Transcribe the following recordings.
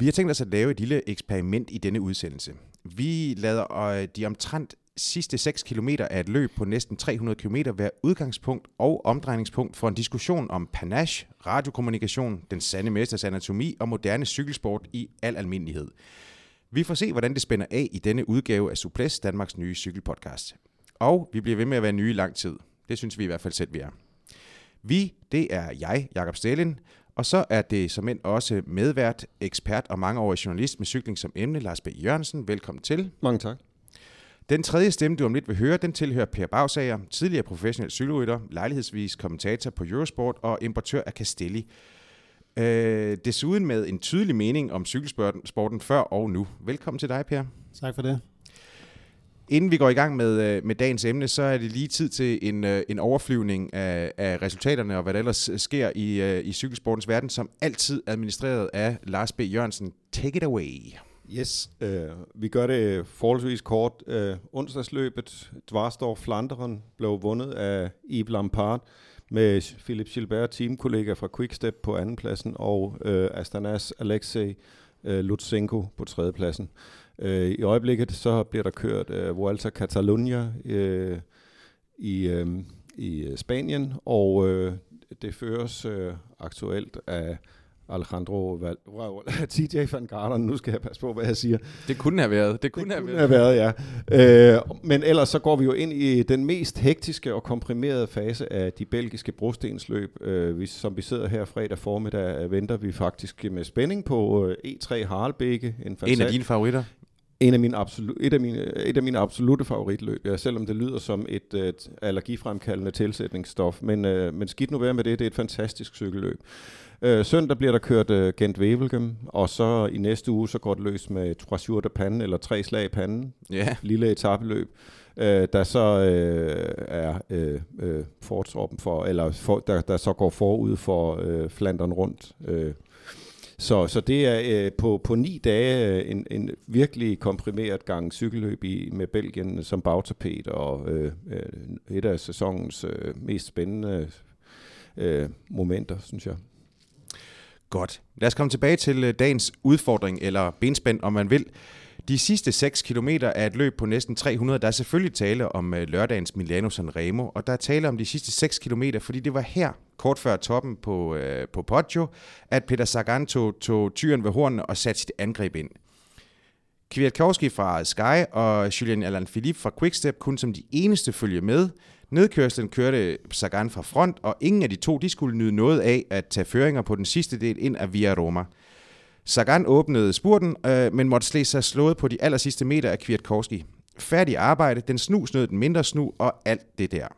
Vi har tænkt os at lave et lille eksperiment i denne udsendelse. Vi lader øh, de omtrent sidste 6 km af et løb på næsten 300 km være udgangspunkt og omdrejningspunkt for en diskussion om panache, radiokommunikation, den sande mesters anatomi og moderne cykelsport i al almindelighed. Vi får se, hvordan det spænder af i denne udgave af Suples, Danmarks nye cykelpodcast. Og vi bliver ved med at være nye i lang tid. Det synes vi i hvert fald selv, vi er. Vi, det er jeg, Jakob Stelin, og så er det som end også medvært, ekspert og mangeårig journalist med cykling som emne, Lars B. Jørgensen. Velkommen til. Mange tak. Den tredje stemme, du om lidt vil høre, den tilhører Per Bagsager, tidligere professionel cykelrytter, lejlighedsvis kommentator på Eurosport og importør af Castelli. Øh, desuden med en tydelig mening om cykelsporten før og nu. Velkommen til dig, Per. Tak for det. Inden vi går i gang med, øh, med dagens emne, så er det lige tid til en, øh, en overflyvning af, af resultaterne og hvad der ellers øh, sker i, i cykelsportens verden, som altid administreret af Lars B. Jørgensen. Take it away. Yes, øh, vi gør det forholdsvis kort. Øh, onsdagsløbet, Dvarstor Flanderen, blev vundet af Yves Lampard med Philip Gilbert, teamkollega fra Quickstep på andenpladsen, og øh, Astanas Alexei øh, Lutsenko på tredjepladsen. Øh, I øjeblikket så bliver der kørt øh, Vuelta Catalunya øh, i, øh, i Spanien, og øh, det føres øh, aktuelt af Alejandro Val TJ van Garderen, nu skal jeg passe på, hvad jeg siger. Det kunne have været. Det kunne, det have, kunne været. have været, ja. Øh, men ellers så går vi jo ind i den mest hektiske og komprimerede fase af de belgiske brostensløb. Øh, vi, som vi sidder her fredag formiddag, venter vi faktisk med spænding på øh, E3 Harlbække. En, en af dine favoritter? En af mine absolu- et, af mine, et af mine absolute favoritløb, ja, selvom det lyder som et, et allergifremkaldende tilsætningsstof. Men, øh, men skidt nu være med det, det er et fantastisk cykelløb. Øh, søndag bliver der kørt øh, Gent Wevelgem, og så i næste uge, så går det løs med Trois Jours de Pande, eller tre slag i panden. Ja. Lille etabeløb. Øh, der så øh, er øh, øh, for, eller for, der, der så går forud for øh, Flandern rundt. Øh, så, så det er øh, på, på ni dage øh, en, en virkelig komprimeret gang cykelløb i, med Belgien som bagtapet, og øh, øh, et af sæsonens øh, mest spændende øh, momenter, synes jeg. Godt. Lad os komme tilbage til øh, dagens udfordring, eller benspænd, om man vil. De sidste 6 km er et løb på næsten 300. Der er selvfølgelig tale om lørdagens Milano Sanremo, og der er tale om de sidste 6 km, fordi det var her, kort før toppen på, øh, på Poggio, at Peter Sagan tog, tog tyren ved hornene og satte sit angreb ind. Kwiatkowski fra Sky og Julian Alain Philippe fra Quickstep kunne som de eneste følge med. Nedkørslen kørte Sagan fra front, og ingen af de to de skulle nyde noget af at tage føringer på den sidste del ind af Via Roma. Sagan åbnede spurten, øh, men måtte slæse sig slået på de aller sidste meter af Kwiatkowski. Færdig arbejde, den snu snød den mindre snu og alt det der.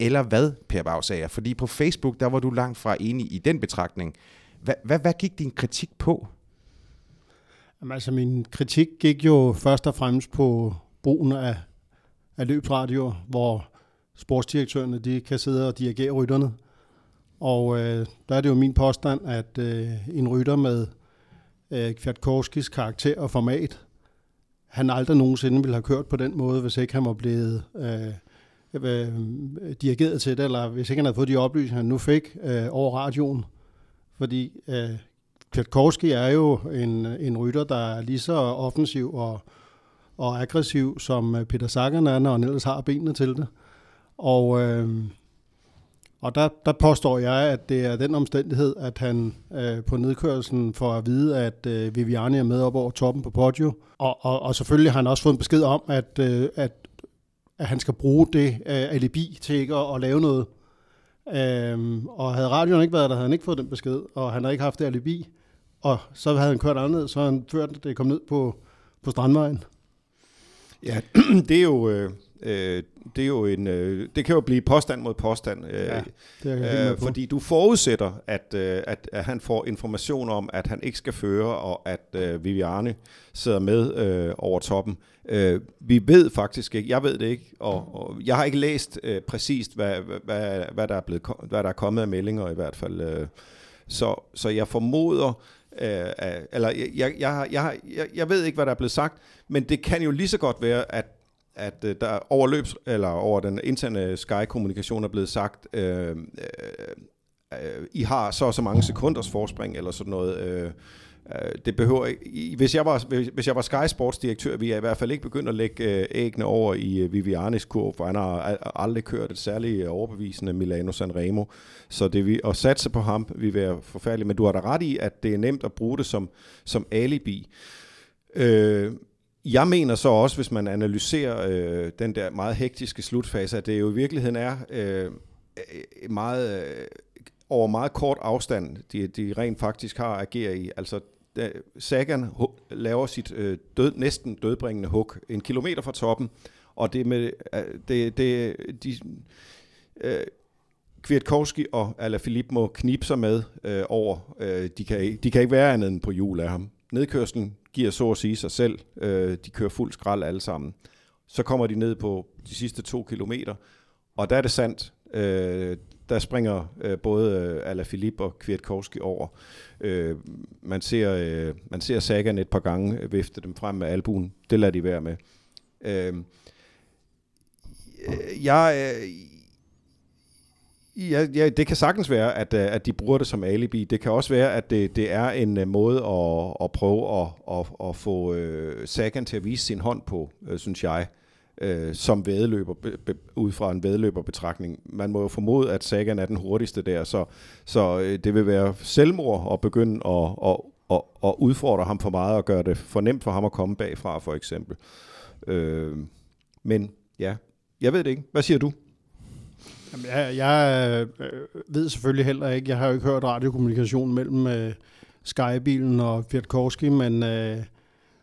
Eller hvad, Per Bagsager? Fordi på Facebook, der var du langt fra enig i den betragtning. Hvad, hvad, hvad gik din kritik på? Jamen, altså, min kritik gik jo først og fremmest på brugen af, af løbsradio, hvor sportsdirektørerne de kan sidde og dirigere rytterne. Og øh, der er det jo min påstand, at øh, en rytter med øh, Kwiatkowskis karakter og format, han aldrig nogensinde ville have kørt på den måde, hvis ikke han var blevet øh, øh, dirigeret til det, eller hvis ikke han havde fået de oplysninger, han nu fik øh, over radioen. Fordi øh, Kwiatkowski er jo en, en rytter, der er lige så offensiv og, og aggressiv, som øh, Peter Sagan er, når han ellers har benene til det. Og, øh, og der, der påstår jeg, at det er den omstændighed, at han øh, på nedkørselen får at vide, at øh, Viviani er med op over toppen på Poggio. Og, og, og selvfølgelig har han også fået en besked om, at, øh, at, at han skal bruge det øh, alibi til ikke at, at lave noget. Øhm, og havde radioen ikke været der, havde han ikke fået den besked, og han har ikke haft det alibi. Og så havde han kørt andet, så havde han ført det kom ned på, på Strandvejen. Ja, det er jo... Øh Øh, det er jo en, øh, det kan jo blive påstand mod påstand, øh, ja, det øh, fordi du forudsætter, at, øh, at, at han får information om, at han ikke skal føre, og at øh, Viviane sidder med øh, over toppen. Øh, vi ved faktisk ikke, jeg ved det ikke, og, og jeg har ikke læst øh, præcist, hvad, hvad, hvad, der er blevet, hvad der er kommet af meldinger i hvert fald. Øh, så, så jeg formoder, øh, eller jeg, jeg, jeg, jeg, jeg ved ikke, hvad der er blevet sagt, men det kan jo lige så godt være, at at øh, der over løbs, eller over den interne Sky-kommunikation er blevet sagt, øh, øh, øh, I har så og så mange sekunders forspring, eller sådan noget. Øh, øh det behøver hvis jeg var, hvis jeg var Sky Sports direktør, vi jeg i hvert fald ikke begynde at lægge øh, æggene over i øh, Vivianis kurv, for han har aldrig kørt et særligt overbevisende Milano Sanremo. Så det vi, at satse på ham vil være forfærdeligt, men du har da ret i, at det er nemt at bruge det som, som alibi. Øh, jeg mener så også, hvis man analyserer øh, den der meget hektiske slutfase, at det jo i virkeligheden er øh, øh meget... Øh, over meget kort afstand, de, de rent faktisk har ageret i. Altså, da Sagan laver sit øh, død, næsten dødbringende hug en kilometer fra toppen, og det med øh, det, det, de, øh, Kwiatkowski og Alaphilippe må knibe sig med øh, over. Øh, de, kan, de kan ikke være andet end på jul af ham. Nedkørslen giver så at sige sig selv. Øh, de kører fuld skrald alle sammen. Så kommer de ned på de sidste to kilometer, og der er det sandt. Øh, der springer øh, både øh, Alaphilippe og Kwiatkowski over. Øh, man, ser, øh, man ser Sagan et par gange øh, vifte dem frem med albuen. Det lader de være med. Øh, jeg, øh, Ja, ja, det kan sagtens være, at, øh, at de bruger det som alibi. Det kan også være, at det, det er en øh, måde at, at prøve at, at, at få øh, Sagan til at vise sin hånd på, øh, synes jeg øh, som vedløber, be, be, ud fra en vedløberbetragtning. Man må jo formode, at Sagan er den hurtigste der, så, så øh, det vil være selvmord at begynde at, at, at, at udfordre ham for meget og gøre det for nemt for ham at komme bagfra, for eksempel. Øh, men ja, jeg ved det ikke. Hvad siger du? Jamen, jeg, jeg øh, ved selvfølgelig heller ikke, jeg har jo ikke hørt radiokommunikation mellem øh, Skybilen og Kwiatkowski, men øh,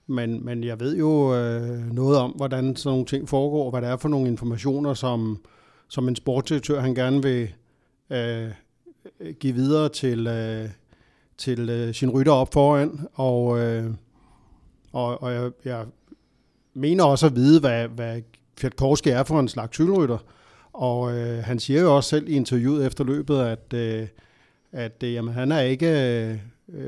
men, men jeg ved jo øh, noget om, hvordan sådan nogle ting foregår, og hvad det er for nogle informationer, som, som en sportsdirektør han gerne vil øh, give videre til, øh, til øh, sin rytter op foran. Og, øh, og, og jeg, jeg mener også at vide, hvad, hvad Kwiatkowski er for en slags cykelrytter. Og øh, han siger jo også selv i interviewet efter løbet, at, øh, at øh, jamen, han er ikke... Øh,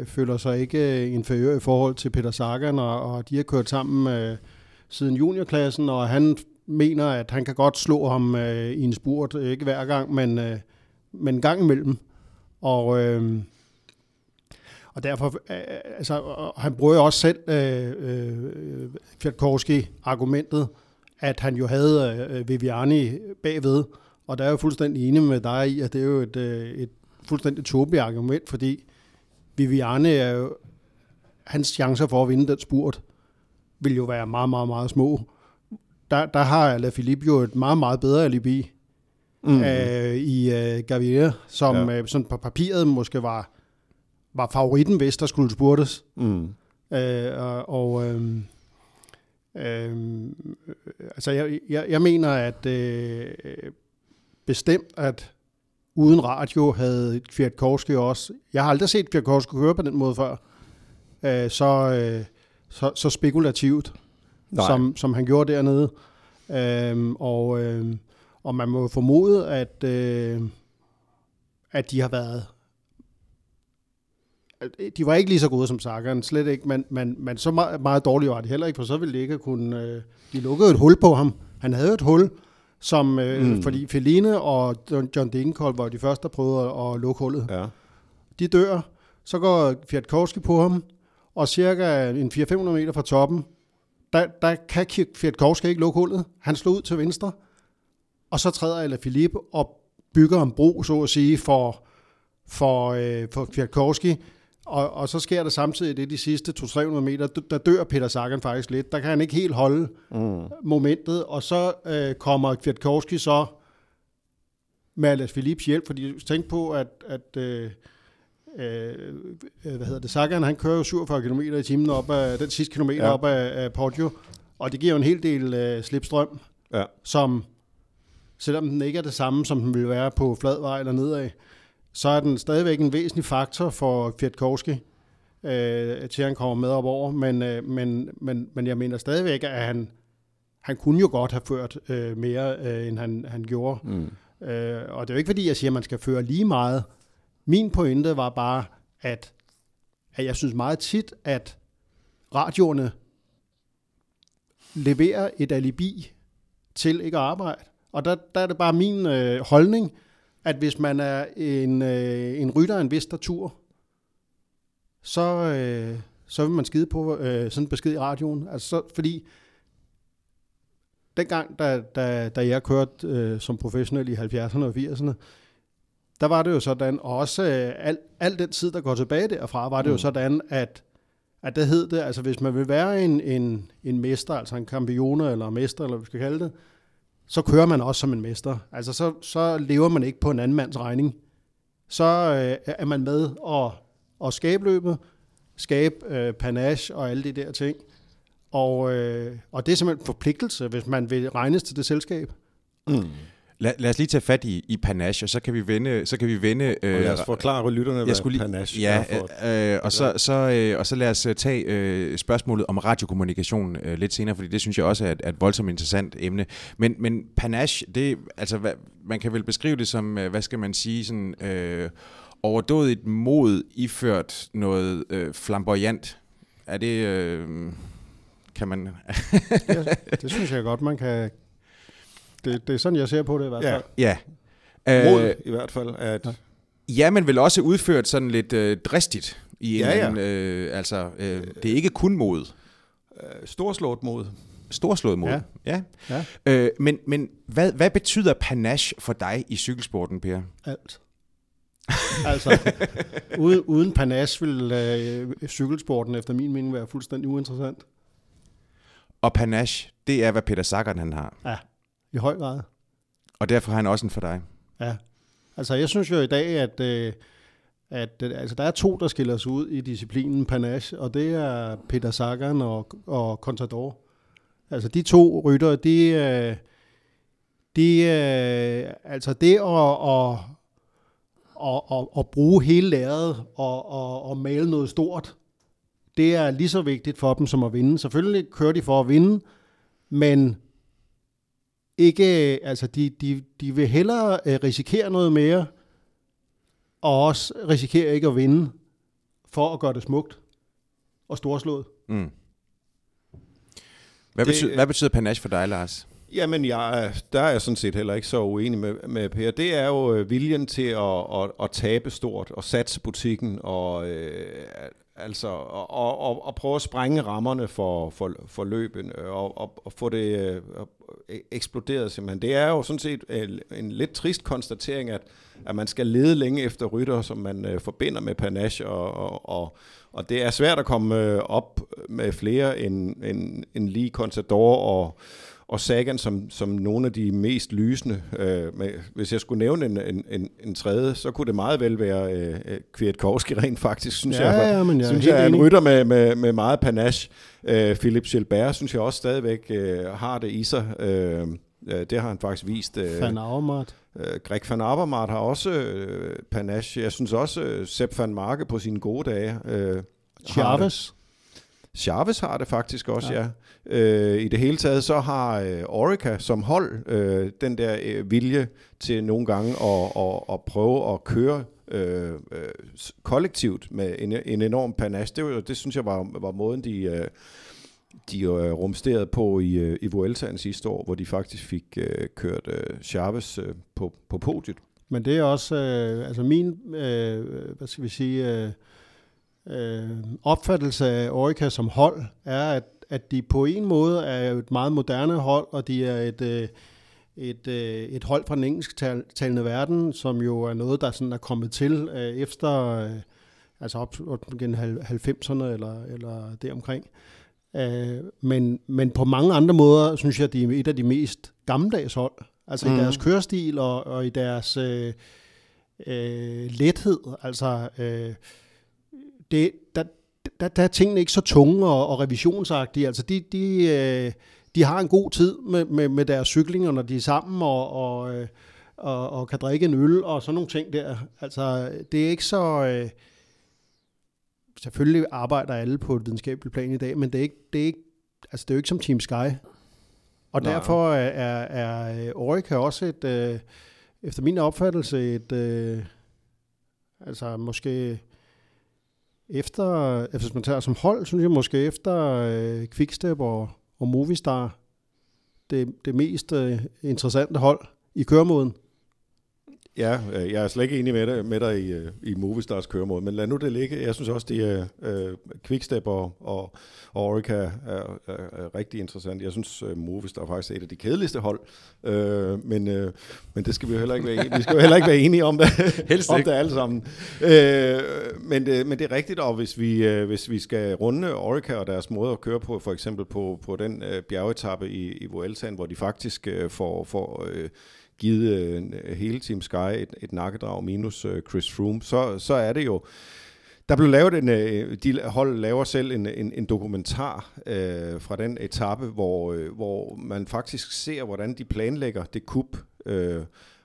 føler sig ikke inferior inferiør i forhold til Peter Sagan, og, og de har kørt sammen øh, siden juniorklassen, og han mener, at han kan godt slå ham øh, i en spurt, ikke hver gang, men, øh, men en gang imellem. Og, øh, og derfor, øh, altså, og han bruger jo også selv øh, øh, Kwiatkowski argumentet, at han jo havde øh, Viviani bagved, og der er jo fuldstændig enig med dig i, at det er jo et, øh, et fuldstændig tåbeligt argument, fordi Viviane er jo, hans chancer for at vinde den spurt, vil jo være meget, meget, meget små. Der, der har La Philippe jo et meget, meget bedre alibi mm. øh, i øh, Gavier, som ja. øh, sådan på papiret måske var, var favoritten, hvis der skulle spurtes. Mm. Øh, og og øh, øh, altså jeg, jeg, jeg mener, at øh, bestemt, at uden radio havde Kwiatkowski også. Jeg har aldrig set Kwiatkowski køre på den måde før. Øh, så, øh, så, så spekulativt, som, som han gjorde dernede. Øh, og, øh, og man må formode, at, øh, at de har været de var ikke lige så gode som Sagan, slet ikke, men, men, men så meget, meget dårlige var de heller ikke, for så ville de ikke kunne... Øh, de lukkede et hul på ham. Han havde et hul, som, øh, mm. fordi Feline og John Degenkolb var de første, der prøvede at, at lukke hullet. Ja. De dør, så går Kwiatkowski på ham, og cirka en 400-500 meter fra toppen, der, der kan Kwiatkowski ikke lukke hullet. Han slår ud til venstre, og så træder Eller Philippe og bygger en bro, så at sige, for, for, øh, for Kwiatkowski, og, og så sker der samtidig det de sidste 200-300 meter, der dør Peter Sagan faktisk lidt. Der kan han ikke helt holde mm. momentet, og så øh, kommer Kwiatkowski så med Alas Philips hjælp, fordi tænk på, at, at øh, øh, hvad hedder det, Sagan, han kører jo 47 km i timen op af, den sidste kilometer ja. op af, af Poggio, og det giver jo en hel del øh, slipstrøm, ja. som selvom den ikke er det samme, som den ville være på flad vej eller nedad, så er den stadigvæk en væsentlig faktor for Kwiatkowski, øh, til han kommer med op over, men, øh, men, men, men jeg mener stadigvæk, at han, han kunne jo godt have ført øh, mere, øh, end han, han gjorde. Mm. Øh, og det er jo ikke fordi, jeg siger, at man skal føre lige meget. Min pointe var bare, at, at jeg synes meget tit, at radioerne leverer et alibi til ikke at arbejde. Og der, der er det bare min øh, holdning, at hvis man er en, øh, en rytter af en vis statur, så, øh, så vil man skide på øh, sådan en besked i radioen. Altså, så, fordi dengang, da, da, da jeg kørte øh, som professionel i 70'erne og 80'erne, der var det jo sådan, og også øh, al, al den tid, der går tilbage derfra, var det mm. jo sådan, at, at det hed det, altså hvis man vil være en, en, en mester, altså en campione eller mester, eller hvad vi skal kalde det, så kører man også som en mester. Altså så, så lever man ikke på en anden mands regning. Så øh, er man med og, og skabe løbet, skabe øh, panache og alle de der ting. Og, øh, og det er simpelthen en forpligtelse, hvis man vil regnes til det selskab. Mm. Lad, lad os lige tage fat i, i panache, og så kan vi vende... Så kan vi vende øh, og lad os forklare lytterne, hvad skulle lige, panache ja, er. Øh, og, så, så, øh, og så lad os øh, tage øh, spørgsmålet om radiokommunikation øh, lidt senere, fordi det synes jeg også er et, et voldsomt interessant emne. Men, men panache, det, altså, hvad, man kan vel beskrive det som, øh, hvad skal man sige, sådan... Øh, overdådigt mod iført noget øh, flamboyant. Er det... Øh, kan man... ja, det synes jeg godt, man kan... Det, det er sådan, jeg ser på det i hvert fald. Ja. ja. Mod i hvert fald. At... Ja. ja, men vel også udført sådan lidt øh, dristigt. I ja, en, ja. En, øh, altså, øh, det er ikke kun mod. Øh, storslået mod. Storslået mod, ja. ja. ja. Øh, men men hvad, hvad betyder panache for dig i cykelsporten, Per? Alt. altså, uden, uden panache vil øh, cykelsporten efter min mening være fuldstændig uinteressant. Og panache, det er, hvad Peter Sackert han har. Ja, i høj grad. Og derfor har han også en for dig. Ja. Altså, jeg synes jo i dag, at, øh, at øh, altså, der er to, der skiller sig ud i disciplinen panache, og det er Peter Sagan og, og Contador. Altså, de to rytter, de, øh, de altså det at, at, at, at, at bruge hele læret og, og, og male noget stort, det er lige så vigtigt for dem som at vinde. Selvfølgelig kører de for at vinde, men ikke, altså de, de, de vil hellere øh, risikere noget mere, og også risikere ikke at vinde, for at gøre det smukt og storslået. Mm. Hvad, det, betyder, hvad betyder panache for dig, Lars? Jamen, jeg, der er jeg sådan set heller ikke så uenig med, med Per. Det er jo øh, viljen til at, at, at tabe stort og satse butikken og øh, Altså, og, og, og, prøve at sprænge rammerne for, for, for løben, og, og, og få det øh, øh, eksploderet simpelthen. Det er jo sådan set en, en lidt trist konstatering, at, at man skal lede længe efter rytter, som man øh, forbinder med panache, og, og, og, og det er svært at komme øh, op med flere end, end, end lige Contador og, og Sagan som, som nogle af de mest lysende. Øh, med, hvis jeg skulle nævne en, en, en, en tredje, så kunne det meget vel være øh, øh Kwiatkowski rent faktisk, synes ja, jeg. Ja, men jeg synes jeg er en rytter med, med, med meget panache. Øh, Philip Gilbert synes jeg også stadigvæk øh, har det i sig. Øh, det har han faktisk vist. Øh, Van Avermaet. Øh, Greg van Avermaet har også øh, panache. Jeg synes også, øh, Sepp van Marke på sine gode dage. Øh, Chavez. Chavez har det faktisk også, ja. ja. Øh, I det hele taget så har øh, Orica som hold øh, den der øh, vilje til nogle gange at, at, at prøve at køre øh, øh, kollektivt med en, en enorm panache. Det, det synes jeg var, var måden, de, øh, de øh, rumsterede på i, øh, i Vueltaen sidste år, hvor de faktisk fik øh, kørt øh, Chavez øh, på, på podiet. Men det er også, øh, altså min, øh, hvad skal vi sige... Øh, øh, opfattelse af Orica som hold er, at, at de på en måde er et meget moderne hold, og de er et, øh, et, øh, et hold fra den engelsktalende verden, som jo er noget, der sådan er kommet til øh, efter øh, altså op, op igen 90'erne eller, eller deromkring. Øh, men, men på mange andre måder, synes jeg, de er et af de mest gammeldags hold. Altså mm. i deres kørestil og, og i deres øh, øh, lethed. Altså... Øh, det, der, der, der er tingene ikke så tunge og, og revisionsagtige. Altså, de, de, øh, de har en god tid med, med, med deres cyklinger, når de er sammen og, og, øh, og, og kan drikke en øl og sådan nogle ting der. Altså, det er ikke så... Øh, selvfølgelig arbejder alle på et videnskabeligt plan i dag, men det er ikke, det er ikke, altså, det er jo ikke som Team Sky. Og Nej. derfor er, er, er Orica også et, øh, efter min opfattelse, et, øh, altså måske efter, øh, hvis man tager som hold, synes jeg måske efter øh, Quickstep og, og Movistar, det, det mest øh, interessante hold i køremåden. Ja, øh, jeg er slet ikke enig med dig, med dig i, øh, i Movistars køremåde, men lad nu det ligge. Jeg synes også, det er uh, Quickstep og, og, og Orica er, er, er rigtig interessant. Jeg synes, uh, Movistar er faktisk et af de kedeligste hold, uh, men, uh, men det skal vi jo heller ikke være enige, vi skal jo heller ikke være enige om det, Helst om det alle sammen. Uh, men, det, men det er rigtigt, og hvis vi, uh, hvis vi skal runde Orica og deres måde at køre på, for eksempel på, på den uh, bjergetappe i, i Vueltaen, hvor de faktisk uh, får, får uh, givet øh, hele Team Sky et, et nakkedrag minus øh, Chris Froome, så, så er det jo... Der blev lavet en, øh, de hold laver selv en, en, en dokumentar øh, fra den etape, hvor, øh, hvor man faktisk ser, hvordan de planlægger det kup. Øh,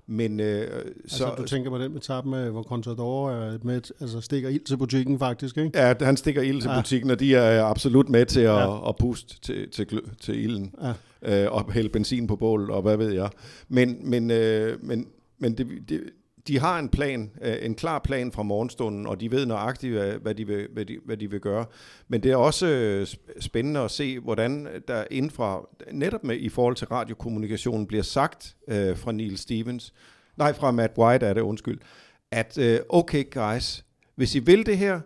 men, øh, altså, så, du tænker på den med, hvor Contador er med, altså stikker ild til butikken faktisk, ikke? Ja, han stikker ild til ja. butikken, og de er absolut med til at, ja. at puste til, til, til ilden. Ja øh, og hælde benzin på bålet, og hvad ved jeg. Men, men, øh, men, men det, det, de har en plan, øh, en klar plan fra morgenstunden, og de ved nøjagtigt, hvad, de, vil, hvad, de, hvad de vil gøre. Men det er også øh, spændende at se, hvordan der indfra, netop med i forhold til radiokommunikationen, bliver sagt øh, fra Neil Stevens, nej, fra Matt White er det, undskyld, at øh, okay guys, hvis I vil det her,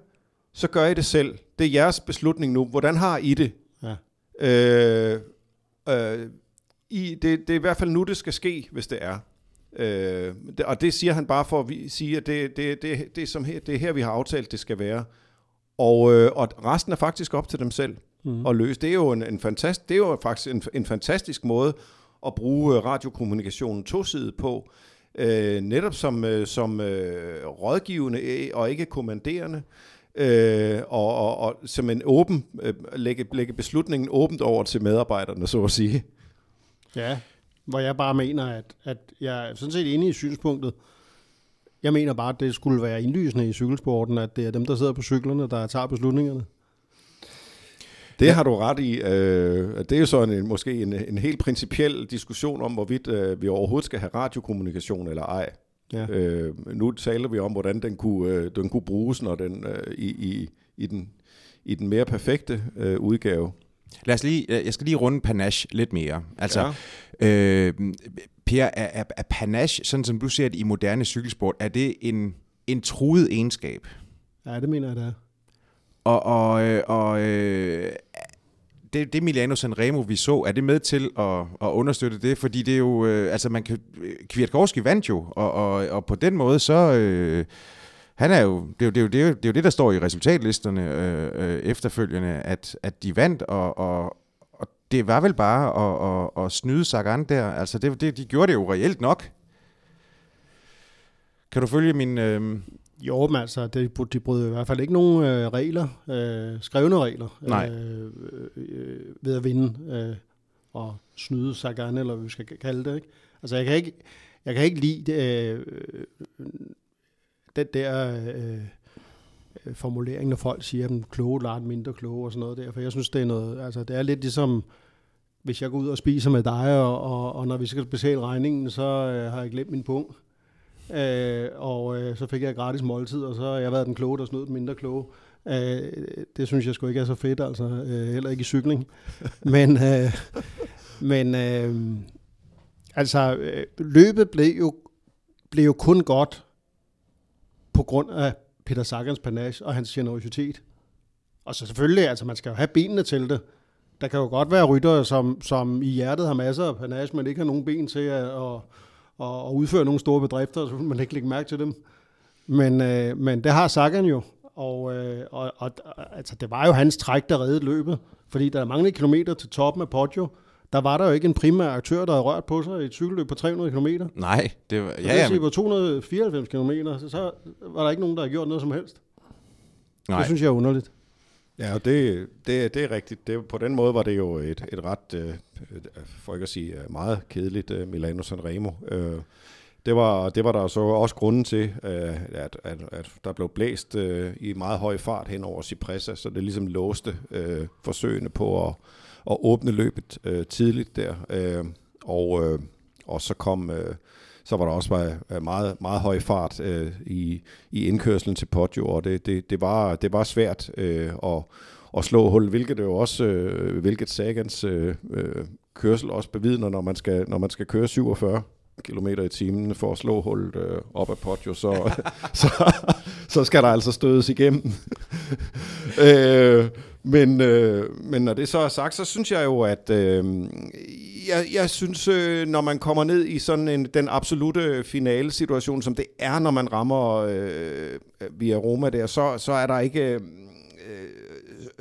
så gør I det selv. Det er jeres beslutning nu. Hvordan har I det? Ja. Øh, Øh, i, det, det er i hvert fald nu, det skal ske, hvis det er. Øh, og det siger han bare for at sige, at det, det, det, det, er som her, det er her, vi har aftalt, det skal være. Og, øh, og resten er faktisk op til dem selv mm. at løse. Det er jo, en, en fantast, det er jo faktisk en, en fantastisk måde at bruge øh, radiokommunikationen tosidigt på. Øh, netop som, øh, som øh, rådgivende og ikke kommanderende øh, og, og, og som en åben, øh, lægge, lægge beslutningen åbent over til medarbejderne, så at sige. Ja, hvor jeg bare mener, at, at jeg er sådan set enig i synspunktet. Jeg mener bare, at det skulle være indlysende i cykelsporten, at det er dem, der sidder på cyklerne, der tager beslutningerne. Det har du ret i. Øh, det er jo så en, måske en, en helt principiel diskussion om, hvorvidt øh, vi overhovedet skal have radiokommunikation eller ej. Ja. Øh, nu taler vi om, hvordan den kunne, øh, den kunne bruges, når den øh, i, i, i, den, i den mere perfekte øh, udgave. Lad os lige, jeg skal lige runde panache lidt mere. Altså, ja. øh, Per, er, er, er panache, sådan som du ser det i moderne cykelsport, er det en, en truet egenskab? Ja, det mener jeg, det er. Og, og, øh, og øh, det, det Milano Sanremo, vi så, er det med til at, at understøtte det? Fordi det er jo, øh, altså man kan, Kwiatkowski vandt jo, og, og, og på den måde, så, øh, han er jo, det er jo, det, er jo, det, er jo, det er jo det, der står i resultatlisterne øh, øh, efterfølgende, at, at de vandt, og, og, og det var vel bare at, at, at snyde Sagan der. Altså, det, det, de gjorde det jo reelt nok. Kan du følge min... Øh, jo, men altså, de, de bryder i hvert fald ikke nogen øh, regler, øh, skrevne regler, Nej. Øh, øh, ved at vinde øh, og snyde gerne, eller hvad vi skal kalde det. Ikke? Altså, jeg kan ikke, jeg kan ikke lide øh, den der øh, formulering, når folk siger, at kloge lærer mindre kloge og sådan noget der, for jeg synes, det er noget, altså, det er lidt ligesom, hvis jeg går ud og spiser med dig, og, og, og når vi skal betale regningen, så øh, har jeg glemt min punkt. Øh, og øh, så fik jeg gratis måltid, og så har jeg været den kloge, der snød den mindre kloge. Øh, det synes jeg sgu ikke er så fedt, altså øh, heller ikke i cykling. men øh, men øh, altså, øh, løbet blev jo, blev jo kun godt på grund af Peter Sagans panage og hans generositet. Og så selvfølgelig, altså man skal jo have benene til det. Der kan jo godt være ryttere, som, som i hjertet har masser af panage, men ikke har nogen ben til at, at og, og udføre nogle store bedrifter, så man ikke lægge mærke til dem. Men, øh, men det har Sagan jo, og, øh, og, og altså, det var jo hans træk, der reddede løbet, fordi der er mange kilometer til toppen af Poggio, der var der jo ikke en primær aktør, der havde rørt på sig i et cykelløb på 300 km. Nej, det var... Ja, ja, men... på 294 km, så, så var der ikke nogen, der havde gjort noget som helst. Nej. Det synes jeg er underligt. Ja, og det, det, det er rigtigt. Det, på den måde var det jo et, et ret, øh, for ikke at sige øh, meget kedeligt, øh, Milano Sanremo. Øh, det var, det var der så også grunden til, øh, at, at, at der blev blæst øh, i meget høj fart hen over Cipressa, så det ligesom låste øh, forsøgene på at, at åbne løbet øh, tidligt der. Øh, og, øh, og så kom... Øh, så var der også meget, øh, meget, meget høj fart øh, i, i indkørslen til Poggio, og det, det, det, var, det var svært øh, at, at slå hul, hvilket det jo også, øh, hvilket Sagans øh, øh, kørsel også bevidner, når man skal, når man skal køre 47. km i timen for at slå hullet øh, op af Poggio, så, så, så skal der altså stødes igennem. øh, men, øh, men når det så er sagt, så synes jeg jo, at øh, jeg, jeg synes, øh, når man kommer ned i sådan en, den absolute finale situation, som det er, når man rammer øh, øh, via Roma der, så, så er der ikke... Øh,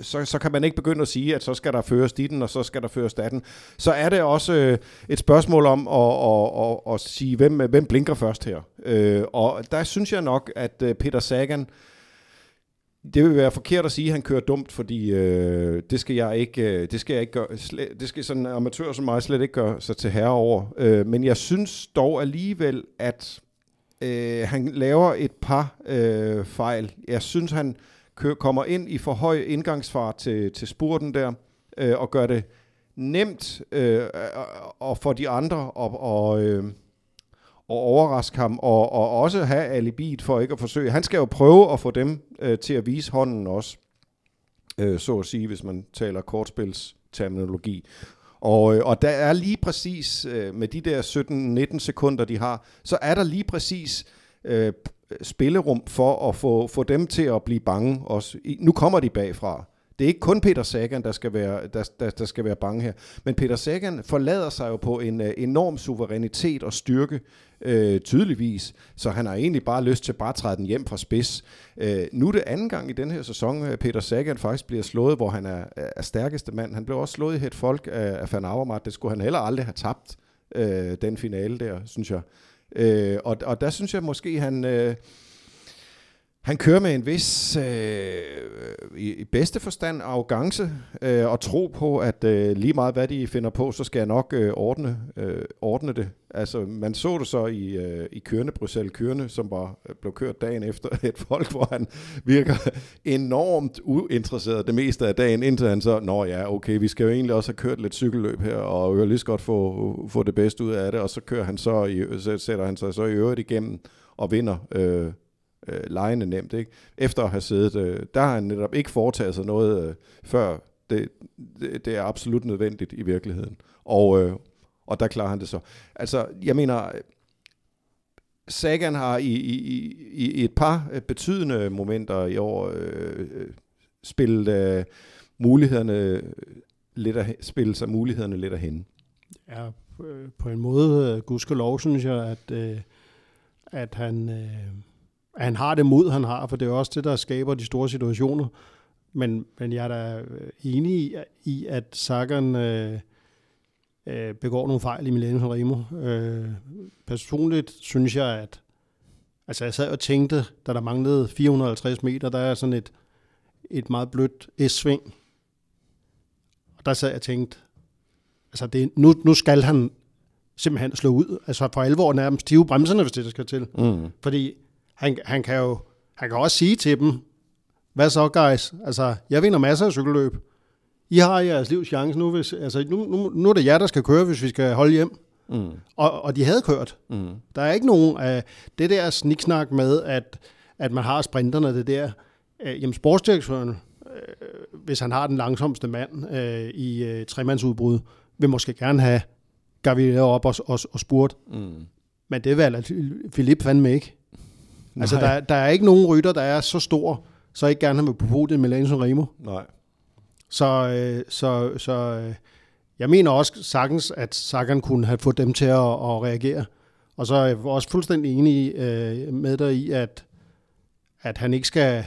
så, så kan man ikke begynde at sige, at så skal der føres ditten, og så skal der føres datten. Så er det også øh, et spørgsmål om at, at, at, at sige, hvem, hvem blinker først her. Øh, og der synes jeg nok, at øh, Peter Sagan, det vil være forkert at sige, at han kører dumt, fordi øh, det skal jeg ikke, øh, det skal jeg ikke gøre, slet, det skal sådan en amatør som mig slet ikke gøre sig til herre over. Øh, men jeg synes dog alligevel, at øh, han laver et par øh, fejl. Jeg synes, han kører, kommer ind i for høj indgangsfart til, til spurten der, øh, og gør det nemt øh, og for de andre og, og, øh, og overraske ham, og, og også have alibiet for ikke at forsøge. Han skal jo prøve at få dem øh, til at vise hånden også, øh, så at sige, hvis man taler kortspilsterminologi. Og, øh, og der er lige præcis, øh, med de der 17-19 sekunder, de har, så er der lige præcis øh, spillerum for at få, få dem til at blive bange også. Nu kommer de bagfra. Det er ikke kun Peter Sagan, der skal være, der, der, der skal være bange her. Men Peter Sagan forlader sig jo på en uh, enorm suverænitet og styrke, uh, tydeligvis. Så han har egentlig bare lyst til bare at træde den hjem fra spids. Uh, nu er det anden gang i den her sæson, at Peter Sagan faktisk bliver slået, hvor han er, er stærkeste mand. Han blev også slået i et folk af, af Van Avermaet. Det skulle han heller aldrig have tabt, uh, den finale der, synes jeg. Øh, og, og der synes jeg måske, han... Øh, han kører med en vis, øh, i, i bedste forstand, arrogance øh, og tro på, at øh, lige meget hvad de finder på, så skal jeg nok øh, ordne, øh, ordne det. Altså, man så det så i, øh, i kørende, Bruxelles kørende, som var, øh, blev kørt dagen efter et folk, hvor han virker enormt uinteresseret det meste af dagen, indtil han så, nå ja, okay, vi skal jo egentlig også have kørt lidt cykelløb her, og jo lige så godt få, få det bedste ud af det, og så kører han så, i, så sætter han sig så i øvrigt igennem og vinder øh, øh, lejende nemt. Ikke? Efter at have siddet, øh, der har han netop ikke foretaget sig noget øh, før. Det, det, det er absolut nødvendigt i virkeligheden. Og, øh, og der klarer han det så. Altså, jeg mener, Sagan har i, i, i, i et par øh, betydende momenter i år øh, øh, spillet øh, mulighederne lidt af, spillet sig mulighederne lidt af hende. Ja, øh, på en måde, gudskelov, synes jeg, at, øh, at han, øh, han har det mod, han har, for det er også det, der skaber de store situationer. Men, men jeg er da enig i, i at Sagan øh, øh, begår nogle fejl i Milano Sanremo. Øh, personligt synes jeg, at altså jeg sad og tænkte, da der manglede 450 meter, der er sådan et, et meget blødt S-sving. Og der sad jeg og tænkte, altså det, nu, nu skal han simpelthen slå ud. Altså for alvor nærmest stive bremserne, hvis det der skal til. Mm. Fordi han, han kan jo han kan også sige til dem, hvad så guys? Altså, jeg vinder masser af cykelløb. I har jeres livs chance nu, hvis, altså, nu, nu, nu er det jer, der skal køre, hvis vi skal holde hjem. Mm. Og, og de havde kørt. Mm. Der er ikke nogen af det der sniksnak med, at, at man har sprinterne, det der. Øh, jamen, sportsdirektøren, øh, hvis han har den langsomste mand øh, i øh, tremandsudbrud, vil måske gerne have Gaviria op og, og, og spurt. Mm. Men det vil Philip fandme ikke. Nej. Altså, der, der er ikke nogen rytter, der er så stor, så ikke gerne vil på podiet med Lance Remo. Nej. Så, øh, så, så øh, jeg mener også sagtens, at Sagan kunne have fået dem til at, at reagere. Og så er jeg også fuldstændig enig øh, med dig i, at, at han ikke skal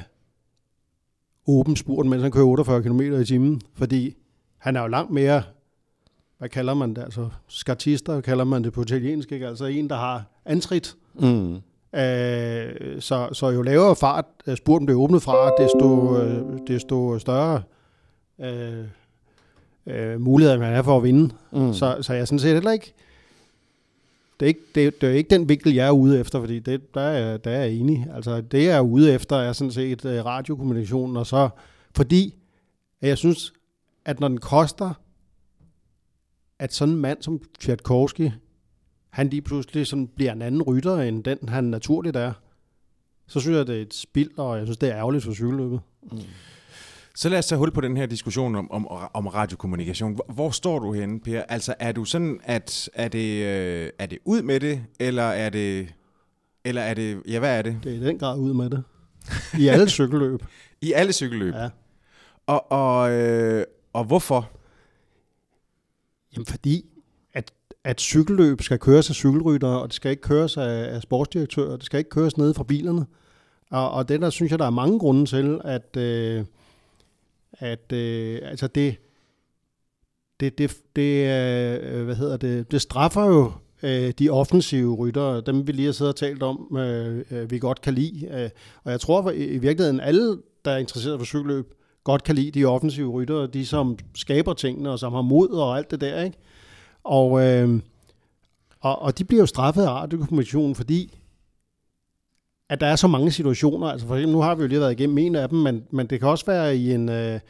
åbne spurten, mens han kører 48 km i timen, fordi han er jo langt mere, hvad kalder man det, altså skatister kalder man det på italiensk, ikke? altså en, der har antrit. Mm. Øh, så, så jo lavere fart øh, spurten bliver åbnet fra, desto, øh, desto større øh, øh, muligheder man er for at vinde. Mm. Så, så jeg sådan set heller ikke... Det er, ikke, det, det er ikke den vinkel, jeg er ude efter, fordi det, der, er, der er jeg enig. Altså, det jeg er ude efter er sådan set uh, radiokommunikation, og så fordi at jeg synes, at når den koster, at sådan en mand som Tchaikovsky han lige pludselig sådan bliver en anden rytter, end den han naturligt er, så synes jeg, det er et spild, og jeg synes, det er ærgerligt for cykelløbet. Mm. Så lad os tage hul på den her diskussion om, om, om radiokommunikation. Hvor, hvor står du henne, Per? Altså, er du sådan, at er det, øh, er det ud med det, eller er det, eller er det, ja, hvad er det? Det er i den grad ud med det. I alle cykelløb. I alle cykelløb? Ja. Og, og, øh, og hvorfor? Jamen, fordi at, cykelløb skal køres af cykelryttere, og det skal ikke køres af, af sportsdirektører, det skal ikke køres nede fra bilerne. Og, og det der synes jeg, der er mange grunde til, at, øh, at øh, altså det, det, det, det, øh, hvad hedder det, det straffer jo øh, de offensive ryttere, dem vi lige har siddet og talt om, øh, øh vi godt kan lide. Øh, og jeg tror i, i virkeligheden, alle, der er interesseret for cykelløb, godt kan lide de offensive ryttere, de som skaber tingene, og som har mod og alt det der, ikke? Og, øh, og, og de bliver jo straffet af radiokommissionen, fordi at der er så mange situationer. Altså for eksempel, nu har vi jo lige været igennem en af dem, men, men det kan også være i, en, øh,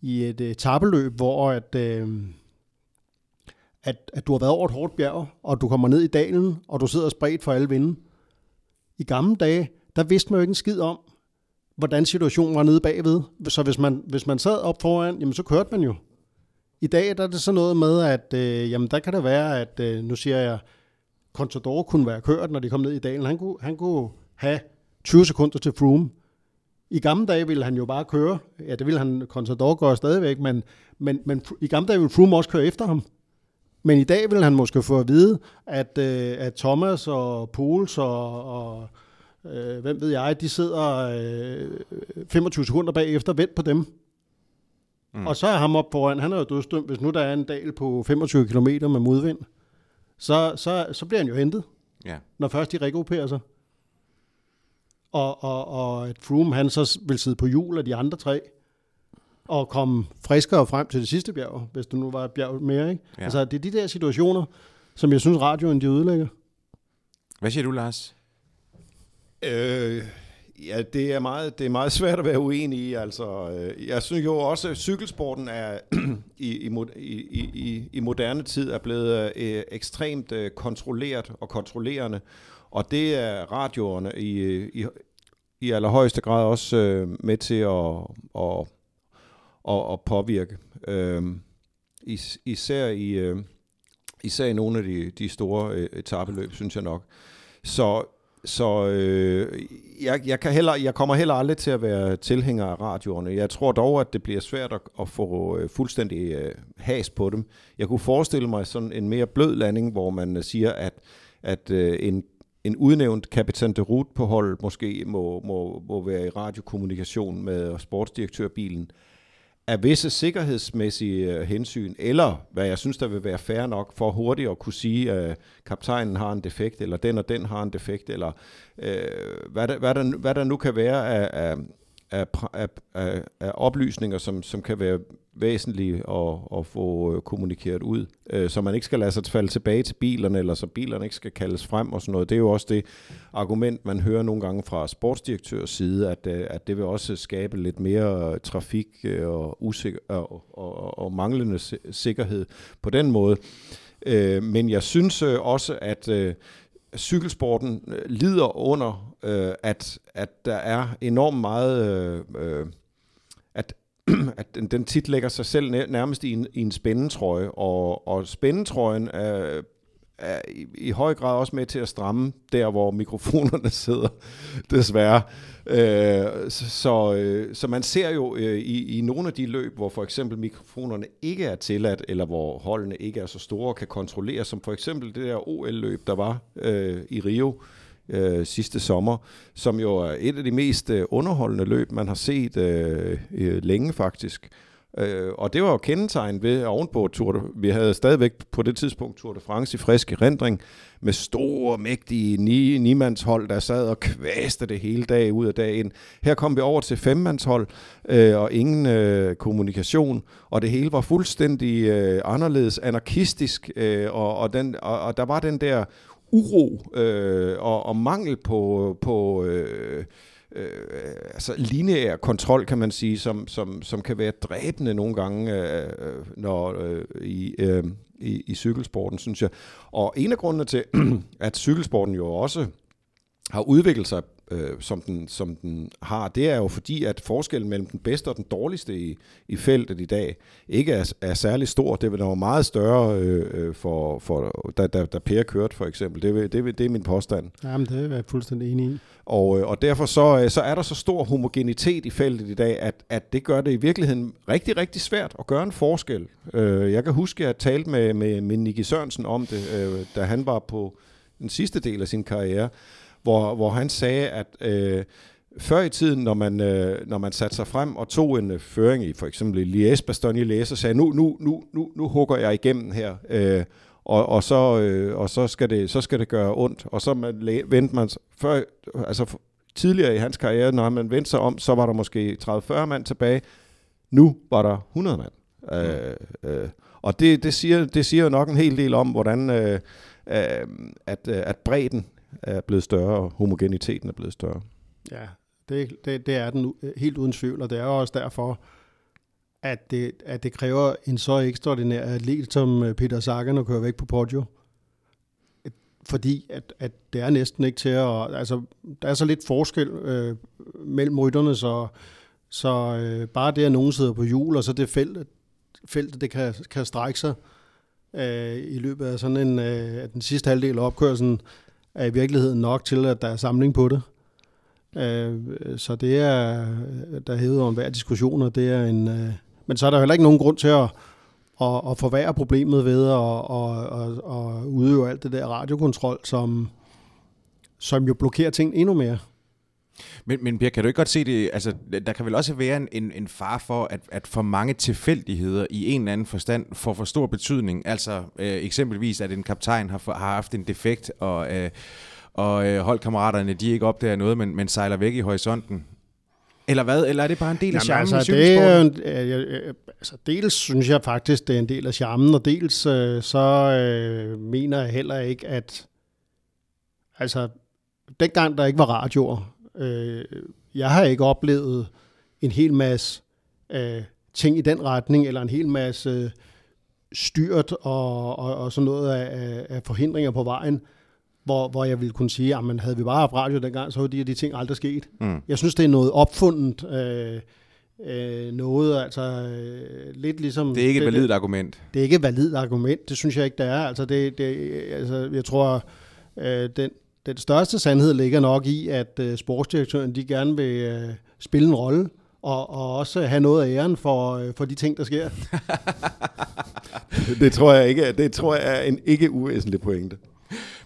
i et øh, etabeløb, hvor at, øh, at, at du har været over et hårdt bjerg, og du kommer ned i dalen, og du sidder spredt for alle vinde. I gamle dage, der vidste man jo ikke en skid om, hvordan situationen var nede bagved. Så hvis man, hvis man sad op foran, jamen så kørte man jo. I dag der er det så noget med, at øh, jamen der kan det være, at øh, nu siger jeg, Contador kunne være kørt, når de kom ned i dalen. Han kunne, han kunne have 20 sekunder til Froome. I gamle dage ville han jo bare køre. Ja, det ville han Contador gøre stadigvæk, men, men, men i gamle dage ville Froome også køre efter ham. Men i dag vil han måske få at vide, at, øh, at Thomas og Pouls og, og øh, hvem ved jeg, de sidder øh, 25 sekunder bagefter, vent på dem. Mm. Og så er ham op foran, han er jo dødstømt, hvis nu der er en dal på 25 km med modvind, så, så, så bliver han jo hentet, ja. når først de rekoperer sig. Og, og, og at Froome, han så vil sidde på hjul af de andre tre, og komme friskere frem til det sidste bjerg, hvis det nu var et bjerg mere. Ikke? Ja. Altså, det er de der situationer, som jeg synes, radioen de ødelægger. Hvad siger du, Lars? Øh, ja, det er, meget, det er meget svært at være uenig i. Altså, øh, jeg synes jo også, at cykelsporten er i, i, i, i, i moderne tid er blevet øh, ekstremt øh, kontrolleret og kontrollerende. Og det er radioerne i, i, i allerhøjeste grad også øh, med til at, at, at, at påvirke. Øh, is, især i... Øh, især i nogle af de, de store øh, etabeløb, synes jeg nok. Så så øh, jeg, jeg, kan heller, jeg kommer heller aldrig til at være tilhænger af radioerne. Jeg tror dog, at det bliver svært at, at få øh, fuldstændig øh, has på dem. Jeg kunne forestille mig sådan en mere blød landing, hvor man øh, siger, at, at øh, en, en udnævnt kapitan de rute på holdet måske må, må, må være i radiokommunikation med sportsdirektørbilen af visse sikkerhedsmæssige øh, hensyn, eller hvad jeg synes, der vil være fair nok for hurtigt at kunne sige, at kaptajnen har en defekt, eller den og den har en defekt, eller øh, hvad, der, hvad, der, hvad der nu kan være af, af, af, af, af, af oplysninger, som, som kan være væsentlige at, at få øh, kommunikeret ud, øh, så man ikke skal lade sig falde tilbage til bilerne, eller så bilerne ikke skal kaldes frem og sådan noget. Det er jo også det argument, man hører nogle gange fra sportsdirektørs side, at, øh, at det vil også skabe lidt mere øh, trafik og, usikker, og, og, og manglende sikkerhed på den måde. Men jeg synes også, at cykelsporten øh, lider under, øh, at, at der er enormt meget... Øh, at at den, den tit lægger sig selv nærmest i en, i en spændetrøje, og, og spændetrøjen er, er i, i høj grad også med til at stramme der, hvor mikrofonerne sidder, desværre. Øh, så, øh, så man ser jo øh, i, i nogle af de løb, hvor for eksempel mikrofonerne ikke er tilladt, eller hvor holdene ikke er så store og kan kontrollere, som for eksempel det der OL-løb, der var øh, i Rio, øh, øh, sidste sommer, som jo er et af de mest øh, underholdende løb, man har set øh, øh, længe faktisk. Øh, Øh, og det var jo kendetegn ved ovenpå Tour de, vi havde stadigvæk på det tidspunkt Tour de France i frisk erindring, med store, mægtige ni, nimandshold, der sad og kvæste det hele dag ud af dagen. Her kom vi over til femmandshold, øh, og ingen øh, kommunikation, og det hele var fuldstændig øh, anderledes anarkistisk, øh, og, og, den, og, og der var den der uro øh, og, og mangel på, på øh, øh, altså lineær kontrol, kan man sige, som, som, som kan være dræbende nogle gange øh, øh når, øh, i, øh, i, i cykelsporten, synes jeg. Og en af grundene til, at cykelsporten jo også har udviklet sig øh, som, den, som den har, det er jo fordi, at forskellen mellem den bedste og den dårligste i, i feltet i dag ikke er, er særlig stor. Det vil være meget større øh, øh, for, for da, da, da Per kørte for eksempel. Det, det, det er min påstand. Jamen, det er jeg fuldstændig enig i. Og, øh, og derfor så, øh, så er der så stor homogenitet i feltet i dag, at, at det gør det i virkeligheden rigtig, rigtig svært at gøre en forskel. Jeg kan huske, at jeg talte med, med, med Nicky Sørensen om det, da han var på den sidste del af sin karriere, hvor, hvor han sagde, at øh, før i tiden, når man, øh, når man satte sig frem og tog en øh, føring i for eksempel Liège, Bastogne Liège, og sagde, nu, nu, nu, nu, nu hugger jeg igennem her, øh, og, og, så, øh, og så, skal det, så skal det gøre ondt. Og så man, vendte man, før, altså tidligere i hans karriere, når man vendte sig om, så var der måske 30-40 mand tilbage. Nu var der 100 mand. Mm. Øh, øh, og det, det, siger, det siger jo nok en hel del om, hvordan øh, øh, at, øh, at bredden er blevet større, og homogeniteten er blevet større. Ja, det, det, det er den øh, helt uden tvivl, og det er også derfor, at det, at det kræver en så ekstraordinær atlet som øh, Peter Sagan at køre væk på Poggio. Fordi at, at det er næsten ikke til at... Altså, der er så lidt forskel øh, mellem rytterne, så, så øh, bare det, at nogen sidder på hjul, og så det felt, feltet, det kan, kan strække sig øh, i løbet af sådan en, øh, den sidste halvdel af opkørselen, er i virkeligheden nok til, at der er samling på det. Øh, så det er, der er hævet over hver diskussion, og det er en... Øh, men så er der heller ikke nogen grund til at, at, at forværre problemet ved at, at, at, at udøve alt det der radiokontrol, som, som jo blokerer ting endnu mere. Men, men Per, kan du ikke godt se det, altså der kan vel også være en, en, en far for, at, at for mange tilfældigheder i en eller anden forstand får for stor betydning. Altså øh, eksempelvis, at en kaptajn har, har haft en defekt, og, øh, og øh, holdkammeraterne, de ikke opdager noget, men, men sejler væk i horisonten. Eller hvad? Eller er det bare en del af charmen altså, det er en, øh, altså, dels synes jeg faktisk, det er en del af charmen, og dels øh, så øh, mener jeg heller ikke, at altså, dengang der ikke var radioer, øh, jeg har ikke oplevet en hel masse øh, ting i den retning, eller en hel masse styrt og, og, og sådan noget af, af forhindringer på vejen, hvor, hvor jeg ville kunne sige, at man havde vi bare haft radio dengang, så var de de ting aldrig sket. Mm. Jeg synes, det er noget opfundet, øh, øh, noget, altså øh, lidt ligesom... Det er ikke et validt argument. Det er ikke et validt argument, det synes jeg ikke, det er. Altså, det, det, altså jeg tror, øh, den, den største sandhed ligger nok i, at øh, sportsdirektøren, de gerne vil øh, spille en rolle, og, og også have noget af æren for, øh, for de ting, der sker. det tror jeg ikke, det tror jeg er en ikke uvæsentlig pointe.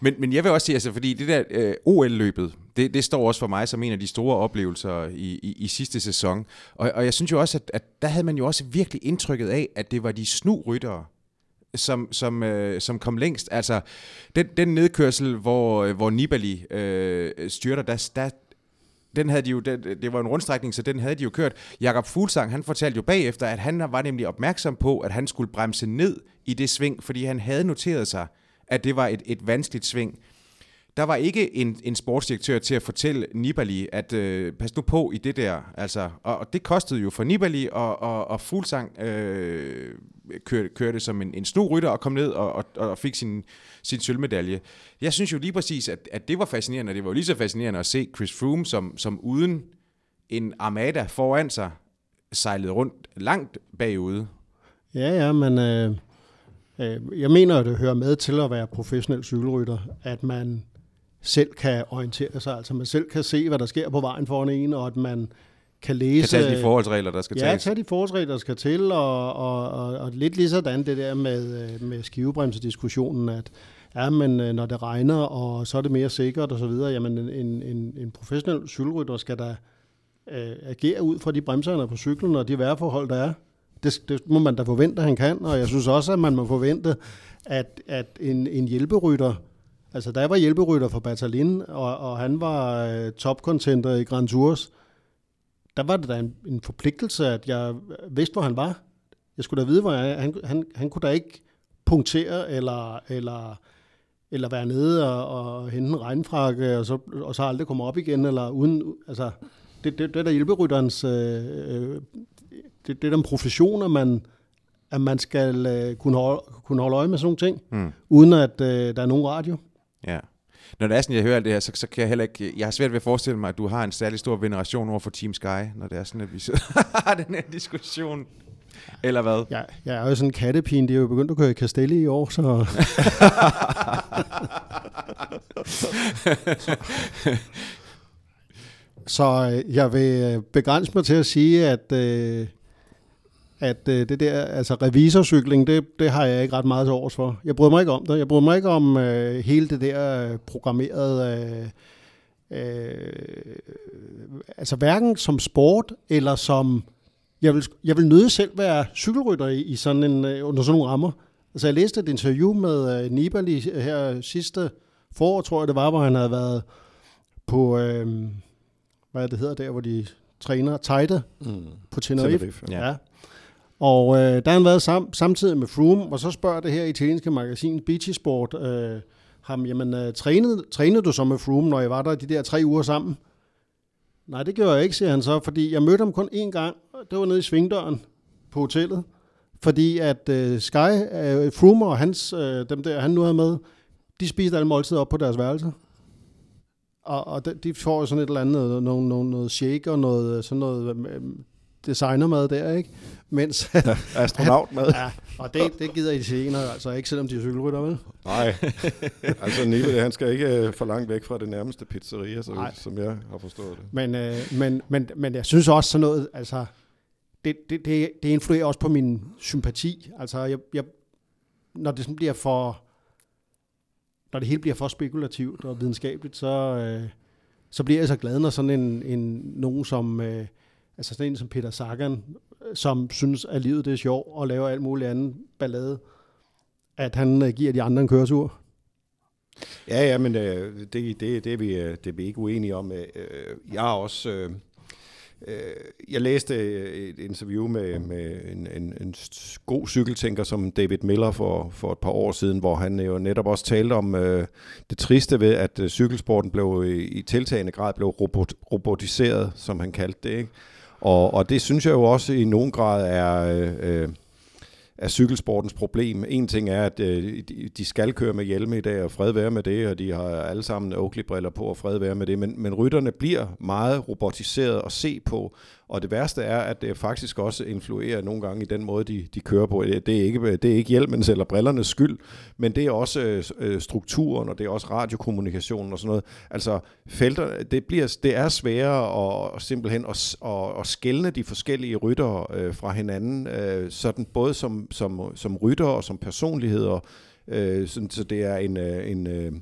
Men, men jeg vil også sige, altså, fordi det der øh, OL-løbet, det, det står også for mig som en af de store oplevelser i, i, i sidste sæson. Og, og jeg synes jo også, at, at der havde man jo også virkelig indtrykket af, at det var de snu ryttere, som, som, øh, som kom længst. Altså, den, den nedkørsel, hvor, øh, hvor Nibali øh, styrter, der, der, den havde de jo, det, det var en rundstrækning, så den havde de jo kørt. Jakob Fuglsang, han fortalte jo bagefter, at han var nemlig opmærksom på, at han skulle bremse ned i det sving, fordi han havde noteret sig, at det var et, et vanskeligt sving. Der var ikke en, en sportsdirektør til at fortælle Nibali, at øh, pas nu på i det der. Altså, og, og det kostede jo for Nibali, og, og, og Fuglsang øh, kørte, kørte som en, en snu rytter og kom ned og, og, og fik sin, sin sølvmedalje. Jeg synes jo lige præcis, at, at det var fascinerende, det var jo lige så fascinerende at se Chris Froome, som, som uden en armada foran sig, sejlede rundt langt bagude. Ja, ja, men øh, øh jeg mener, at det hører med til at være professionel cykelrytter, at man selv kan orientere sig, altså man selv kan se, hvad der sker på vejen foran en, og at man kan læse... Kan tage de forholdsregler, der skal ja, tages. Ja, tage de forholdsregler, der skal til, og, og, og, og lidt lige sådan det der med, øh, med skivebremsediskussionen, at ja, men øh, når det regner, og så er det mere sikkert og så videre, jamen en, en, en professionel cykelrytter skal da øh, agere ud fra de bremser, er på cyklen, og de vejrforhold, der er. Det, det må man da forvente, at han kan, og jeg synes også, at man må forvente, at, at en, en hjælperytter, altså der var hjælperytter for Batalin, og, og han var øh, topcontenter i Grand Tours, der var det da en, en forpligtelse, at jeg vidste, hvor han var. Jeg skulle da vide, hvor jeg, han, han, han kunne da ikke punktere eller, eller, eller være nede og, og hente en regnfrakke, og så, og så aldrig komme op igen, eller uden, altså, det, det, det er der hjælperytterens, øh, øh, det, det er den profession, at man, at man skal øh, kunne, holde, kunne holde øje med sådan nogle ting, mm. uden at øh, der er nogen radio. Ja. når det er sådan, jeg hører alt det her, så, så kan jeg heller ikke... Jeg har svært ved at forestille mig, at du har en særlig stor veneration over for Team Sky, når det er sådan, at vi har den her diskussion. Eller hvad? Ja, jeg er jo sådan en kattepin. Det er jo begyndt at køre i Castelli i år, så... så øh, jeg vil øh, begrænse mig til at sige, at, øh, at det der, altså revisorcykling, det, det har jeg ikke ret meget til års for. Jeg bryder mig ikke om det. Jeg bryder mig ikke om øh, hele det der programmerede... Øh, øh, altså hverken som sport eller som jeg vil, jeg vil nøde selv være cykelrytter i, i sådan en, øh, under sådan nogle rammer. Altså jeg læste et interview med uh, Nibali her sidste forår, tror jeg det var, hvor han havde været på, øh, hvad det hedder der, hvor de træner, Tejde mm. på Tenerife. Tenerife ja. ja. Og øh, der har han været sam, samtidig med Froome, og så spørger det her italienske magasin Beachy Sport øh, ham, jamen øh, trænede, trænede du så med Froome, når jeg var der de der tre uger sammen? Nej, det gjorde jeg ikke, siger han så, fordi jeg mødte ham kun én gang, det var nede i svingdøren på hotellet, fordi at øh, Sky, øh, Froome og hans, øh, dem der, han nu havde med, de spiste alle måltider op på deres værelse. Og, og de, de får jo sådan et eller andet, noget, noget, noget, noget shake og noget, sådan noget øh, designermad der, ikke? Mens... Ja, astronautmad. ja, og det, det gider I senere, altså ikke selvom de er cykelrytter, vel? Nej, altså Nive, han skal ikke uh, for langt væk fra det nærmeste pizzeria, så, som jeg har forstået det. Men, uh, men, men, men jeg synes også sådan noget, altså, det, det, det, det influerer også på min sympati. Altså, jeg, jeg, når det sådan bliver for, når det hele bliver for spekulativt og videnskabeligt, så, uh, så bliver jeg så glad, når sådan en, en nogen som... Uh, altså sådan en som Peter Sagan, øh, som synes, at livet det er sjovt og laver alt muligt andet ballade, at han uh, giver de andre en køretur. Ja, ja, men øh, det, det, det, er vi, øh, det er vi ikke uenige om. Øh, jeg er også... Øh, jeg læste et interview med, med en, en, en god cykeltænker som David Miller for, for et par år siden, hvor han jo netop også talte om øh, det triste ved, at cykelsporten blev i, i tiltagende grad blev robot, robotiseret, som han kaldte det. Ikke? Og, og det synes jeg jo også i nogen grad er... Øh, øh er cykelsportens problem. En ting er, at øh, de skal køre med hjelme i dag, og fred være med det, og de har alle sammen Oakley-briller på, og fred være med det, men, men rytterne bliver meget robotiseret at se på, og det værste er, at det faktisk også influerer nogle gange i den måde, de, de kører på. Det er, ikke, det er ikke hjelmens eller brillernes skyld, men det er også øh, strukturen, og det er også radiokommunikationen og sådan noget. Altså, felter, det, bliver, det er sværere at, simpelthen at, at, at skælne de forskellige rytter øh, fra hinanden, øh, sådan både som, som, som rytter og som personligheder, øh, sådan, så det er en... Øh, en øh,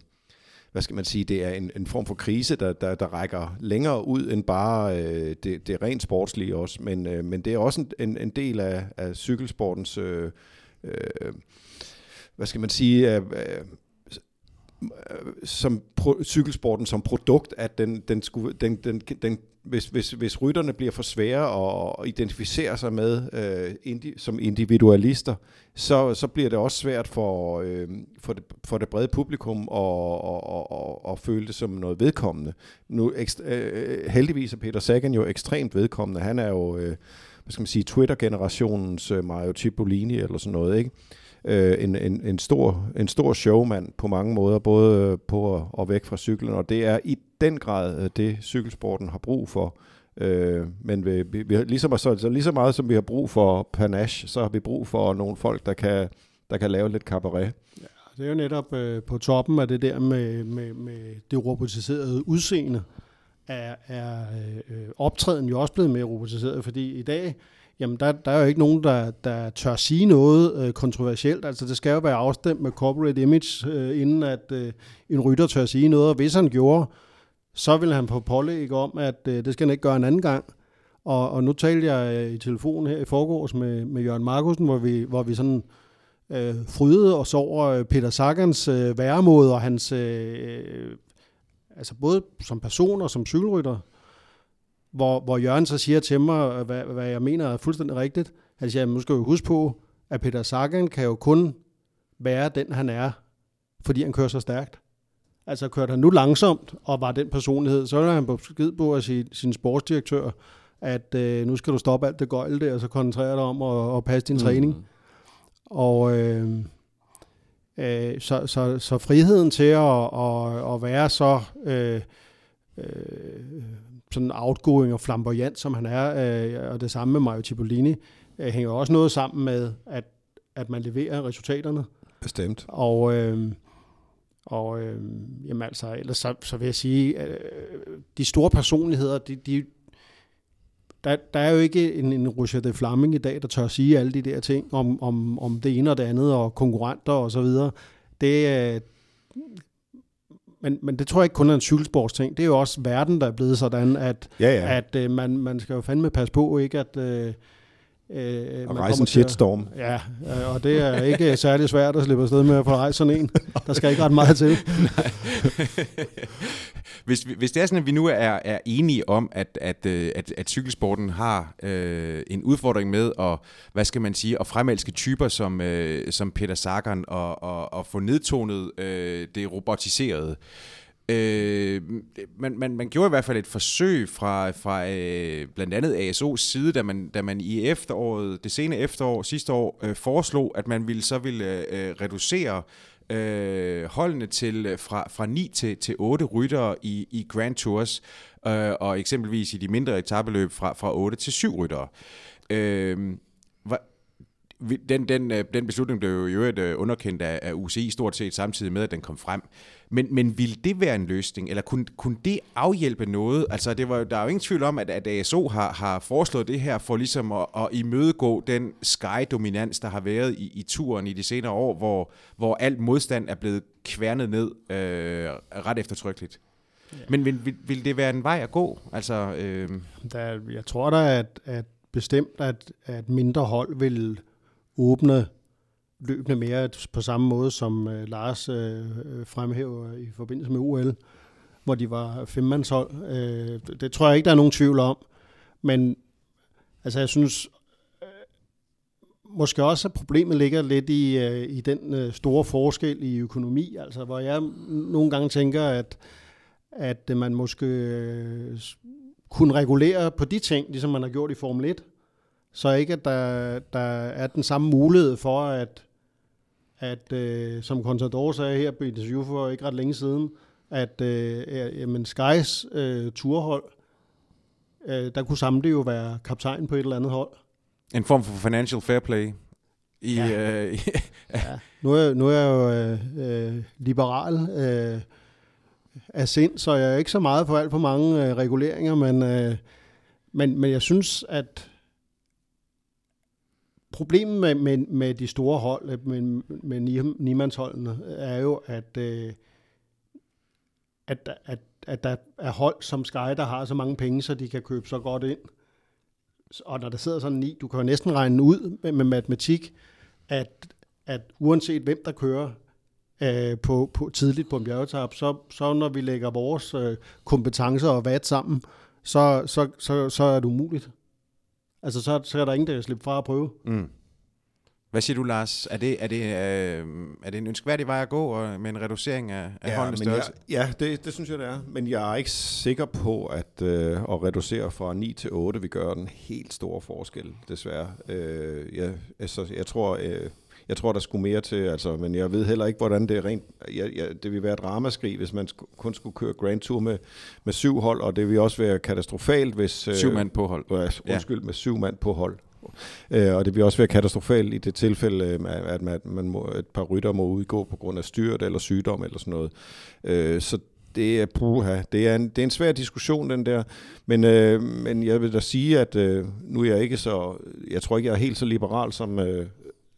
hvad skal man sige, det er en, en form for krise, der, der, der rækker længere ud end bare øh, det, det rent sportslige også, men, øh, men det er også en, en, del af, af cykelsportens, øh, øh, hvad skal man sige, øh, som pro, cykelsporten som produkt, at den, den, skulle, den, den, den hvis, hvis, hvis rytterne bliver for svære at identificere sig med øh, indi, som individualister, så, så bliver det også svært for, øh, for, det, for det brede publikum at, at, at, at føle det som noget vedkommende. Nu, ekstra, øh, øh, heldigvis er Peter Sagan jo ekstremt vedkommende. Han er jo, øh, hvad skal man sige, Twitter-generationens øh, Mario Cipollini eller sådan noget, ikke? øh, Øh, en, en, en, stor, en stor showmand på mange måder, både øh, på og, og væk fra cyklen, og det er i den grad øh, det, cykelsporten har brug for. Øh, men vi, vi, vi, ligesom, så, så lige så meget som vi har brug for panache, så har vi brug for nogle folk, der kan, der kan lave lidt cabaret. Ja, det er jo netop øh, på toppen af det der med, med, med det robotiserede udseende, er, er øh, optræden jo også blevet mere robotiseret, fordi i dag jamen der, der er jo ikke nogen, der, der tør sige noget øh, kontroversielt. Altså det skal jo være afstemt med corporate image, øh, inden at øh, en rytter tør sige noget. Og hvis han gjorde, så vil han på pålæg om, at øh, det skal han ikke gøre en anden gang. Og, og nu talte jeg øh, i telefon her i forgårs med, med Jørgen Markusen, hvor vi, hvor vi sådan øh, frydede os over øh, Peter Sagans øh, væremåde og hans, øh, øh, altså både som person og som cykelrytter, hvor, hvor Jørgen så siger til mig, hvad, hvad jeg mener er fuldstændig rigtigt. Han siger, nu skal vi huske på, at Peter Sagan kan jo kun være den, han er, fordi han kører så stærkt. Altså kørte han nu langsomt, og var den personlighed, så er han på skid på at sige sin sportsdirektør, at øh, nu skal du stoppe alt det gøjl der, og så koncentrere dig om at, at passe din mm. træning. Og, øh, Øh, så, så, så friheden til at, at, at være så øh, øh, sådan outgoing og flamboyant, som han er, øh, og det samme med Mario Cipollini, øh, hænger også noget sammen med, at, at man leverer resultaterne. Bestemt. Og, øh, og øh, jamen altså, ellers så, så vil jeg sige, øh, de store personligheder, de, de, der, der er jo ikke en, en Roger de Flaming i dag, der tør sige alle de der ting om, om, om det ene og det andet, og konkurrenter og så videre. Det, øh, men, men det tror jeg ikke kun er en cykelsportsting. Det er jo også verden, der er blevet sådan, at, ja, ja. at øh, man, man skal jo fandme passe på, ikke at... Øh, Øh, og rejse en shitstorm. Ja, øh, og det er ikke særlig svært at slippe afsted med at få rejse sådan en. Der skal ikke ret meget til. hvis, hvis det er sådan, at vi nu er, er enige om, at, at, øh, at, at cykelsporten har øh, en udfordring med at, hvad skal man sige, at fremelske typer som, øh, som Peter Sagan og, og, og få nedtonet øh, det robotiserede, Øh, Øh, man, man, man gjorde i hvert fald et forsøg fra, fra øh, blandt andet ASO's side, da man, da man i efteråret, det sene efterår sidste år øh, foreslog, at man ville så ville øh, reducere øh, holdene til øh, fra, fra 9 til, til 8 ryttere i, i Grand Tours, øh, og eksempelvis i de mindre etabeløb fra, fra 8 til 7 ryttere. Øh, den, den, øh, den beslutning blev jo i øvrigt øh, underkendt af, af UCI stort set samtidig med, at den kom frem. Men, men ville det være en løsning, eller kunne, kunne det afhjælpe noget? Altså, det var, der er jo ingen tvivl om, at, at ASO har, har foreslået det her for ligesom at, at imødegå den Sky-dominans, der har været i, i turen i de senere år, hvor, hvor alt modstand er blevet kværnet ned øh, ret eftertrykkeligt. Ja. Men vil, vil, vil det være en vej at gå? Altså, øh... der, jeg tror da, at, at bestemt, at, at mindre hold vil åbne løbende mere på samme måde, som øh, Lars øh, øh fremhæver i forbindelse med OL, hvor de var femmandshold. Øh, det tror jeg ikke, der er nogen tvivl om. Men altså, jeg synes øh, måske også, at problemet ligger lidt i, øh, i den øh, store forskel i økonomi, altså hvor jeg nogle gange tænker, at, at man måske øh, kunne regulere på de ting, ligesom man har gjort i Formel 1, så ikke, at der, der er den samme mulighed for, at, at øh, som Contador sagde her på interview for ikke ret længe siden, at øh, jamen Skys øh, turhold, øh, der kunne samtidig jo være kaptajn på et eller andet hold. En form for financial fair play. I, ja. Øh, ja. Nu, er, nu er jeg jo øh, øh, liberal øh, af sind, så jeg er ikke så meget på alt for mange øh, reguleringer, men, øh, men, men jeg synes, at Problemet med, med, med de store hold, øh, med, med Niemandsholdene, er jo, at, øh, at, at, at der er hold som Sky, der har så mange penge, så de kan købe så godt ind. Og når der sidder sådan ni, du kan jo næsten regne ud med, med matematik, at, at uanset hvem der kører øh, på, på tidligt på en bjergetap, så, så når vi lægger vores øh, kompetencer og vat sammen, så, så, så, så er det umuligt. Altså, så, så er der ingen, der kan slippe fra at prøve. Mm. Hvad siger du, Lars? Er det, er det, øh, er det en ønskværdig vej at gå og med en reducering af, af ja, holdenes størrelse? Jeg, ja, det, det synes jeg, det er. Men jeg er ikke sikker på, at øh, at reducere fra 9 til 8 vil gøre den helt store forskel, desværre. Øh, jeg, altså, jeg tror... Øh, jeg tror, der skulle mere til, altså, men jeg ved heller ikke, hvordan det er rent... Jeg, jeg, det vil være et ramaskrig, hvis man kun skulle køre Grand Tour med, med syv hold, og det vil også være katastrofalt, hvis... Øh, syv mand på hold. Øh, undskyld, ja. med syv mand på hold. Øh, og det vil også være katastrofalt i det tilfælde, øh, at man, man må, et par rytter må udgå på grund af styrt eller sygdom eller sådan noget. Øh, så det er puha. Det er en, det er en svær diskussion, den der. Men, øh, men jeg vil da sige, at øh, nu er jeg ikke så... Jeg tror ikke, jeg er helt så liberal som, øh,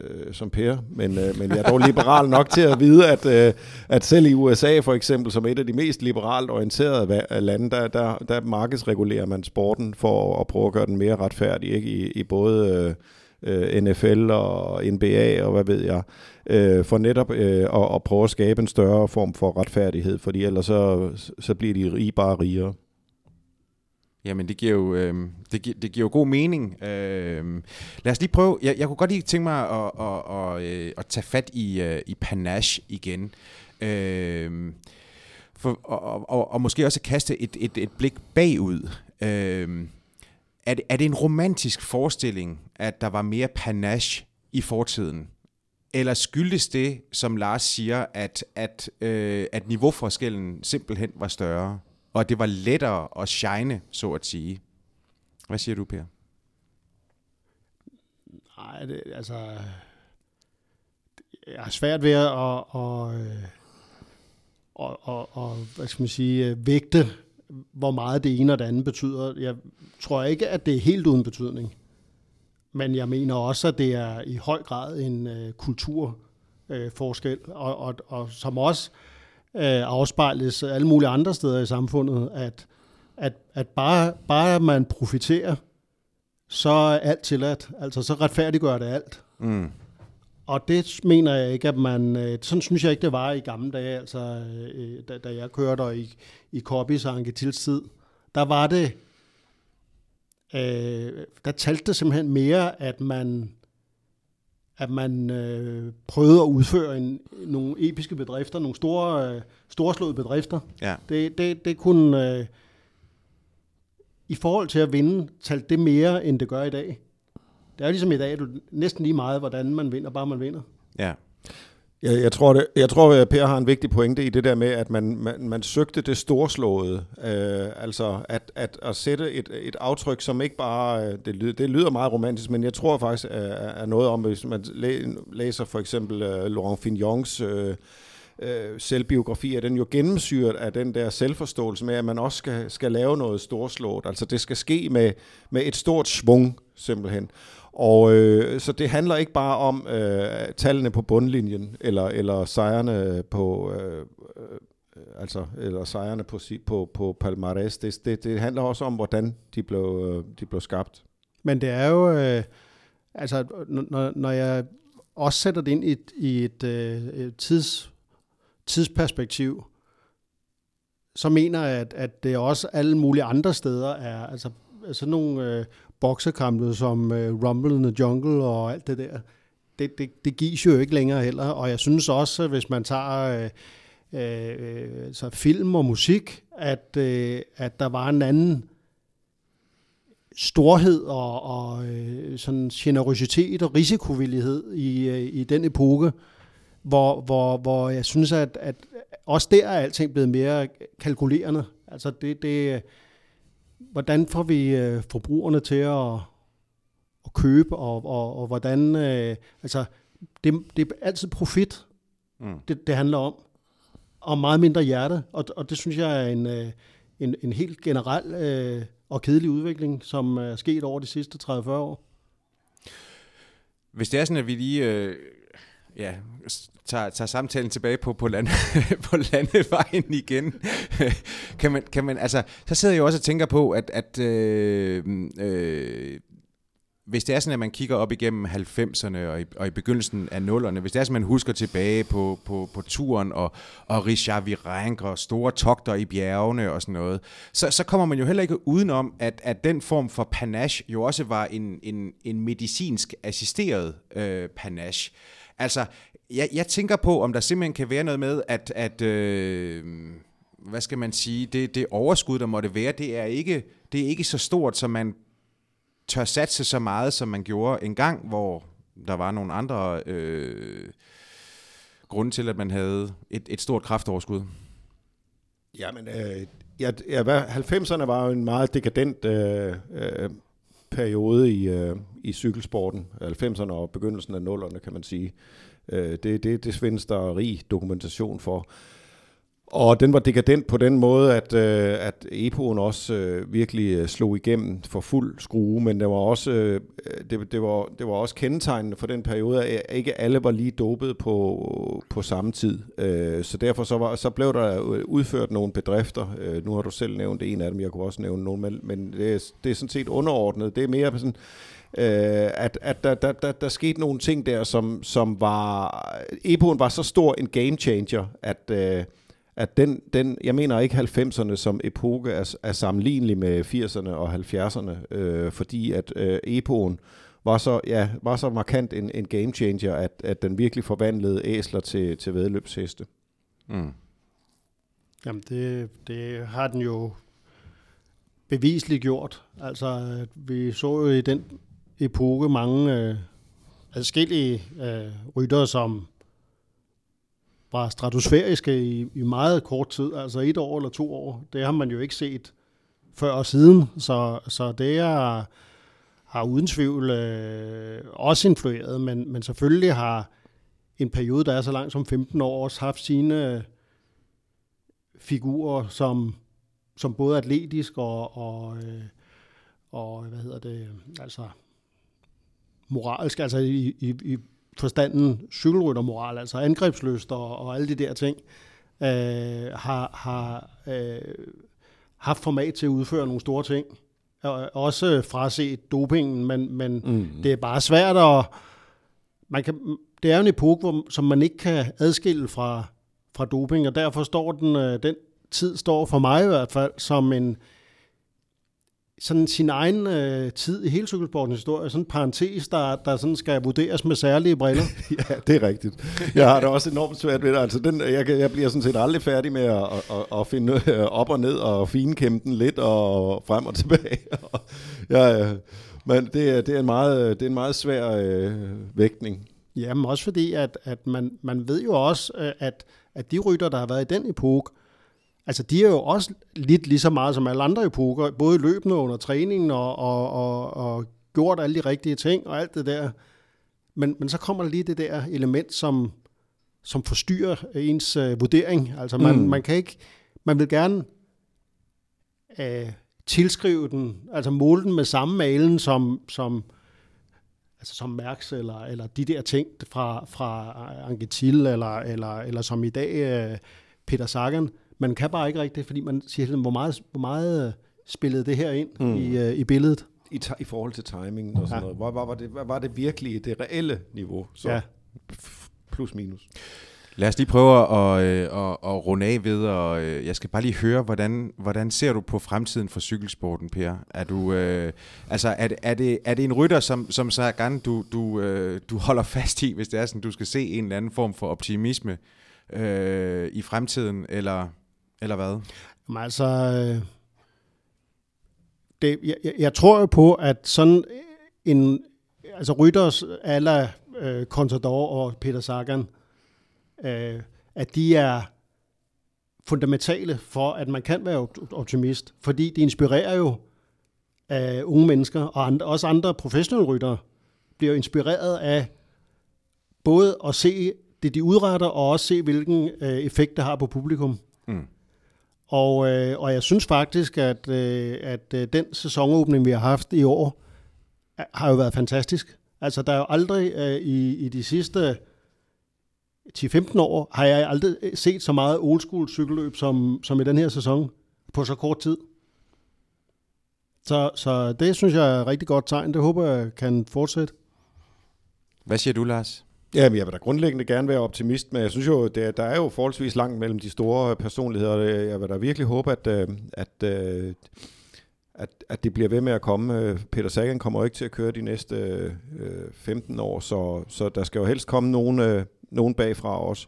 øh, som Per, men, øh, men jeg er dog liberal nok til at vide, at, øh, at selv i USA for eksempel, som et af de mest liberalt orienterede lande, der, der, der markedsregulerer man sporten for at prøve at gøre den mere retfærdig ikke? I, i både øh, øh NFL og NBA og hvad ved jeg, øh, for netop øh, at, at prøve at skabe en større form for retfærdighed, fordi ellers så, så bliver de rige bare rigere. Jamen, det giver jo, øh, det, giver, det giver jo god mening. Øh, lad os lige prøve. Jeg, jeg kunne godt lige tænke mig at, at, at, at, øh, at tage fat i, uh, i panache igen. Øh, for, og, og, og måske også kaste et, et, et blik bagud. Øh, er, det, er det en romantisk forestilling, at der var mere panache i fortiden, Eller skyldes det, som Lars siger, at, at, øh, at niveauforskellen simpelthen var større, og det var lettere at shine, så at sige? Hvad siger du, Per? Nej, det, altså... Jeg har svært ved at, og, og, og, og, og, hvad skal man sige, øh, vægte, hvor meget det ene og det andet betyder. Jeg tror ikke, at det er helt uden betydning. Men jeg mener også, at det er i høj grad en øh, kulturforskel, øh, og, og, og som også øh, afspejles alle mulige andre steder i samfundet, at, at, at bare, bare man profiterer, så er alt tilladt. Altså, så retfærdiggør det alt. Mm. Og det mener jeg ikke, at man... Øh, sådan synes jeg ikke, det var i gamle dage, altså, øh, da, da jeg kørte i, i Korbis og tid. Der var det øh, der talte det simpelthen mere, at man at man øh, prøvede at udføre en, nogle episke bedrifter, nogle store, øh, storslåede bedrifter. Ja. Det, det, det kunne, øh, i forhold til at vinde, talte det mere, end det gør i dag. Det er ligesom i dag, du næsten lige meget, hvordan man vinder, bare man vinder. Ja. Jeg, jeg, tror, det, jeg tror, at Per har en vigtig pointe i det der med, at man, man, man søgte det storslåede. Øh, altså at, at, at sætte et, et aftryk, som ikke bare... Øh, det lyder, det lyder meget romantisk, men jeg tror faktisk er, er noget om, hvis man læser for eksempel uh, Laurent Fignons... Uh, øh, selvbiografi, er den jo gennemsyret af den der selvforståelse med, at man også skal, skal lave noget storslået. Altså det skal ske med, med et stort svung, simpelthen. Og øh, så det handler ikke bare om øh, tallene på bundlinjen eller eller sejrene på øh, øh, altså eller sejrene på på på Palmares. Det, det, det handler også om hvordan de blev øh, de blev skabt. Men det er jo øh, altså når, når jeg også sætter det ind i et, i et, øh, tids tidsperspektiv, så mener jeg, at, at det også alle mulige andre steder er, altså sådan nogle øh, boksekampe som øh, Rumble in the Jungle og alt det der, det, det, det gives jo ikke længere heller. Og jeg synes også, hvis man tager øh, øh, så film og musik, at, øh, at der var en anden storhed og, og øh, sådan generøsitet og risikovillighed i, øh, i den epoke, hvor, hvor, hvor jeg synes, at, at også der er alting blevet mere kalkulerende. Altså det, det, hvordan får vi øh, forbrugerne til at, at købe, og, og, og hvordan, øh, altså, det, det er altid profit, mm. det, det handler om, og meget mindre hjerte, og, og det synes jeg er en, øh, en, en helt generel øh, og kedelig udvikling, som er sket over de sidste 30-40 år. Hvis det er sådan, at vi lige øh, ja, tager, tager samtalen tilbage på, på, lande, på landevejen igen, kan man, kan man, altså, så sidder jeg også og tænker på, at, at øh, øh, hvis det er sådan, at man kigger op igennem 90'erne og i, og i begyndelsen af 0'erne, hvis det er sådan, at man husker tilbage på, på, på turen og, og Richard Virenk og store togter i bjergene og sådan noget, så, så kommer man jo heller ikke udenom, at, at den form for panache jo også var en, en, en medicinsk assisteret øh, panache. Altså, jeg, jeg tænker på, om der simpelthen kan være noget med, at, at øh, hvad skal man sige, det, det overskud, der måtte være, det er ikke, det er ikke så stort, som man tør satse så meget, som man gjorde en gang, hvor der var nogle andre øh, grunde til, at man havde et, et stort kraftoverskud. Jamen, øh, ja, ja, 90'erne var jo en meget dekadent øh, øh, periode i, øh, i cykelsporten. 90'erne og begyndelsen af 0'erne, kan man sige. Øh, det, det, det findes der rig dokumentation for. Og den var dekadent på den måde, at, øh, at EPO'en også øh, virkelig øh, slog igennem for fuld skrue, men det var også, øh, det, det var, det var også kendetegnende for den periode, at ikke alle var lige dopet på, på samme tid. Øh, så derfor så, var, så blev der øh, udført nogle bedrifter. Øh, nu har du selv nævnt en af dem, jeg kunne også nævne nogle, men, men det, er, det er sådan set underordnet. Det er mere sådan øh, at, at der, der, der, der skete nogle ting der, som, som var... EPO'en var så stor en game changer, at, øh, at den, den, jeg mener ikke 90'erne som epoke er, er sammenlignelig med 80'erne og 70'erne, øh, fordi at øh, EPO'en var så, ja, var så markant en, en game changer, at, at den virkelig forvandlede æsler til, til vedløbsheste. Mm. Jamen, det, det har den jo bevisligt gjort. Altså, vi så jo i den epoke mange øh, adskillige øh, rytter, som var stratosfæriske i, i meget kort tid, altså et år eller to år. Det har man jo ikke set før og siden, så, så det er, har uden tvivl øh, også influeret, men, men selvfølgelig har en periode, der er så lang som 15 år, også haft sine øh, figurer, som, som både atletisk og, og, øh, og hvad hedder det, altså moralsk, altså i, i, i forstanden cykelryttermoral, altså angrebsløst og, og alle de der ting, øh, har, har øh, haft format til at udføre nogle store ting. Også fraset dopingen, men, men mm. det er bare svært at... Man kan, det er jo en epoke, hvor, som man ikke kan adskille fra, fra doping, og derfor står den, øh, den tid står for mig i hvert fald som en, sådan sin egen øh, tid i hele cykelsportens historie, sådan en parentes, der, der sådan skal vurderes med særlige briller. ja, det er rigtigt. Jeg har det også enormt svært ved det. Altså, den, jeg, jeg bliver sådan set aldrig færdig med at, at, at finde øh, op og ned og finkæmpe den lidt og frem og tilbage. ja, men det, det, er en meget, det er en meget svær øh, vægtning. Jamen også fordi, at, at man, man ved jo også, øh, at, at de rytter, der har været i den epoke, Altså, de er jo også lidt lige så meget som alle andre epoker, både løbende under træningen og, og, og, og gjort alle de rigtige ting og alt det der. Men, men så kommer der lige det der element, som, som forstyrrer ens uh, vurdering. Altså, man, mm. man kan ikke, man vil gerne uh, tilskrive den, altså måle den med samme malen som, som, altså som Mærks eller, eller de der ting fra, fra Angetil, eller, eller, eller som i dag uh, Peter Sagan man kan bare ikke rigtigt, fordi man siger, hvor meget, hvor meget øh, spillede det her ind mm. i, uh, i billedet. I, I forhold til timingen og sådan ja. noget. Hvor, hvor, var det, hvor var det virkelig det reelle niveau? Så ja. plus minus. Lad os lige prøve at, at, at, at runde af ved, og øh, jeg skal bare lige høre, hvordan, hvordan ser du på fremtiden for cykelsporten, Per? Er du, øh, altså, er, er, det, er det en rytter, som, som så gerne du, du, øh, du holder fast i, hvis det er sådan, du skal se en eller anden form for optimisme øh, i fremtiden, eller eller hvad? Jamen altså, øh, det, jeg, jeg tror jo på, at sådan en, altså Rytters aller øh, Contador og Peter Sagan, øh, at de er fundamentale for, at man kan være optimist, fordi de inspirerer jo af unge mennesker, og andre, også andre professionelle ryttere bliver inspireret af både at se det, de udretter, og også se, hvilken øh, effekt det har på publikum. Mm. Og, øh, og jeg synes faktisk, at, øh, at øh, den sæsonåbning, vi har haft i år, har jo været fantastisk. Altså, der er jo aldrig øh, i, i de sidste 10-15 år, har jeg aldrig øh, set så meget old school cykelløb som, som i den her sæson på så kort tid. Så, så det synes jeg er et rigtig godt tegn. Det håber jeg kan fortsætte. Hvad siger du, Lars? Ja, jeg vil da grundlæggende gerne være optimist, men jeg synes jo, det, der er jo forholdsvis langt mellem de store øh, personligheder. Øh, jeg vil da virkelig håbe, at, øh, at, at, at det bliver ved med at komme. Peter Sagan kommer jo ikke til at køre de næste 15 år, så, så der skal jo helst komme nogen, nogen bagfra også.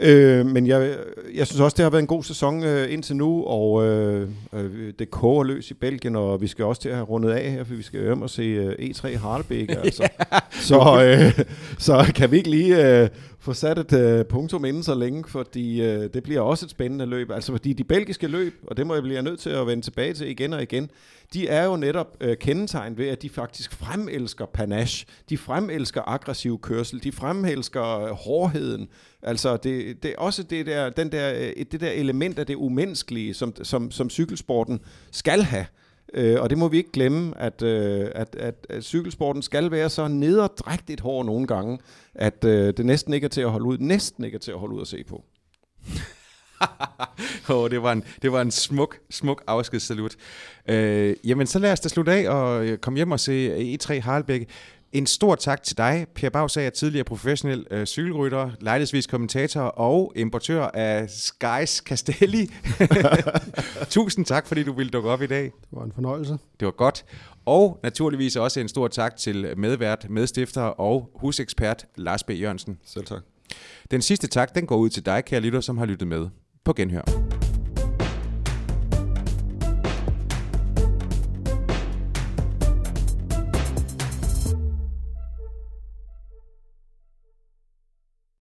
Øh, men jeg, jeg synes også, det har været en god sæson øh, indtil nu, og øh, øh, det koger løs i Belgien, og vi skal også til at have rundet af her, for vi skal hjem og se øh, E3 Harlebæk. Altså. så, øh, så kan vi ikke lige øh, få sat et øh, punktum inden så længe, fordi øh, det bliver også et spændende løb. Altså fordi de belgiske løb, og det må jeg blive nødt til at vende tilbage til igen og igen, de er jo netop øh, kendetegn ved, at de faktisk fremelsker panache, de fremelsker aggressiv kørsel, de fremelsker øh, hårdheden. Altså det, det er også det der, den der, øh, det der element af det umenneskelige, som, som, som cykelsporten skal have. Øh, og det må vi ikke glemme, at, øh, at, at, at cykelsporten skal være så nederdrægtigt hård nogle gange, at øh, det næsten ikke er til at holde ud, næsten ikke er til at holde ud at se på. oh, det, var en, det var en smuk, smuk afskedssalut. Øh, jamen, så lad os da slutte af og øh, komme hjem og se E3 Harlebæk. En stor tak til dig, Per Bagsager, tidligere professionel øh, cykelrytter, lejlighedsvis kommentator og importør af Skies Castelli. Tusind tak, fordi du ville dukke op i dag. Det var en fornøjelse. Det var godt. Og naturligvis også en stor tak til medvært, medstifter og husekspert Lars B. Jørgensen. Selv tak. Den sidste tak, den går ud til dig, kære lytter, som har lyttet med. På genhør.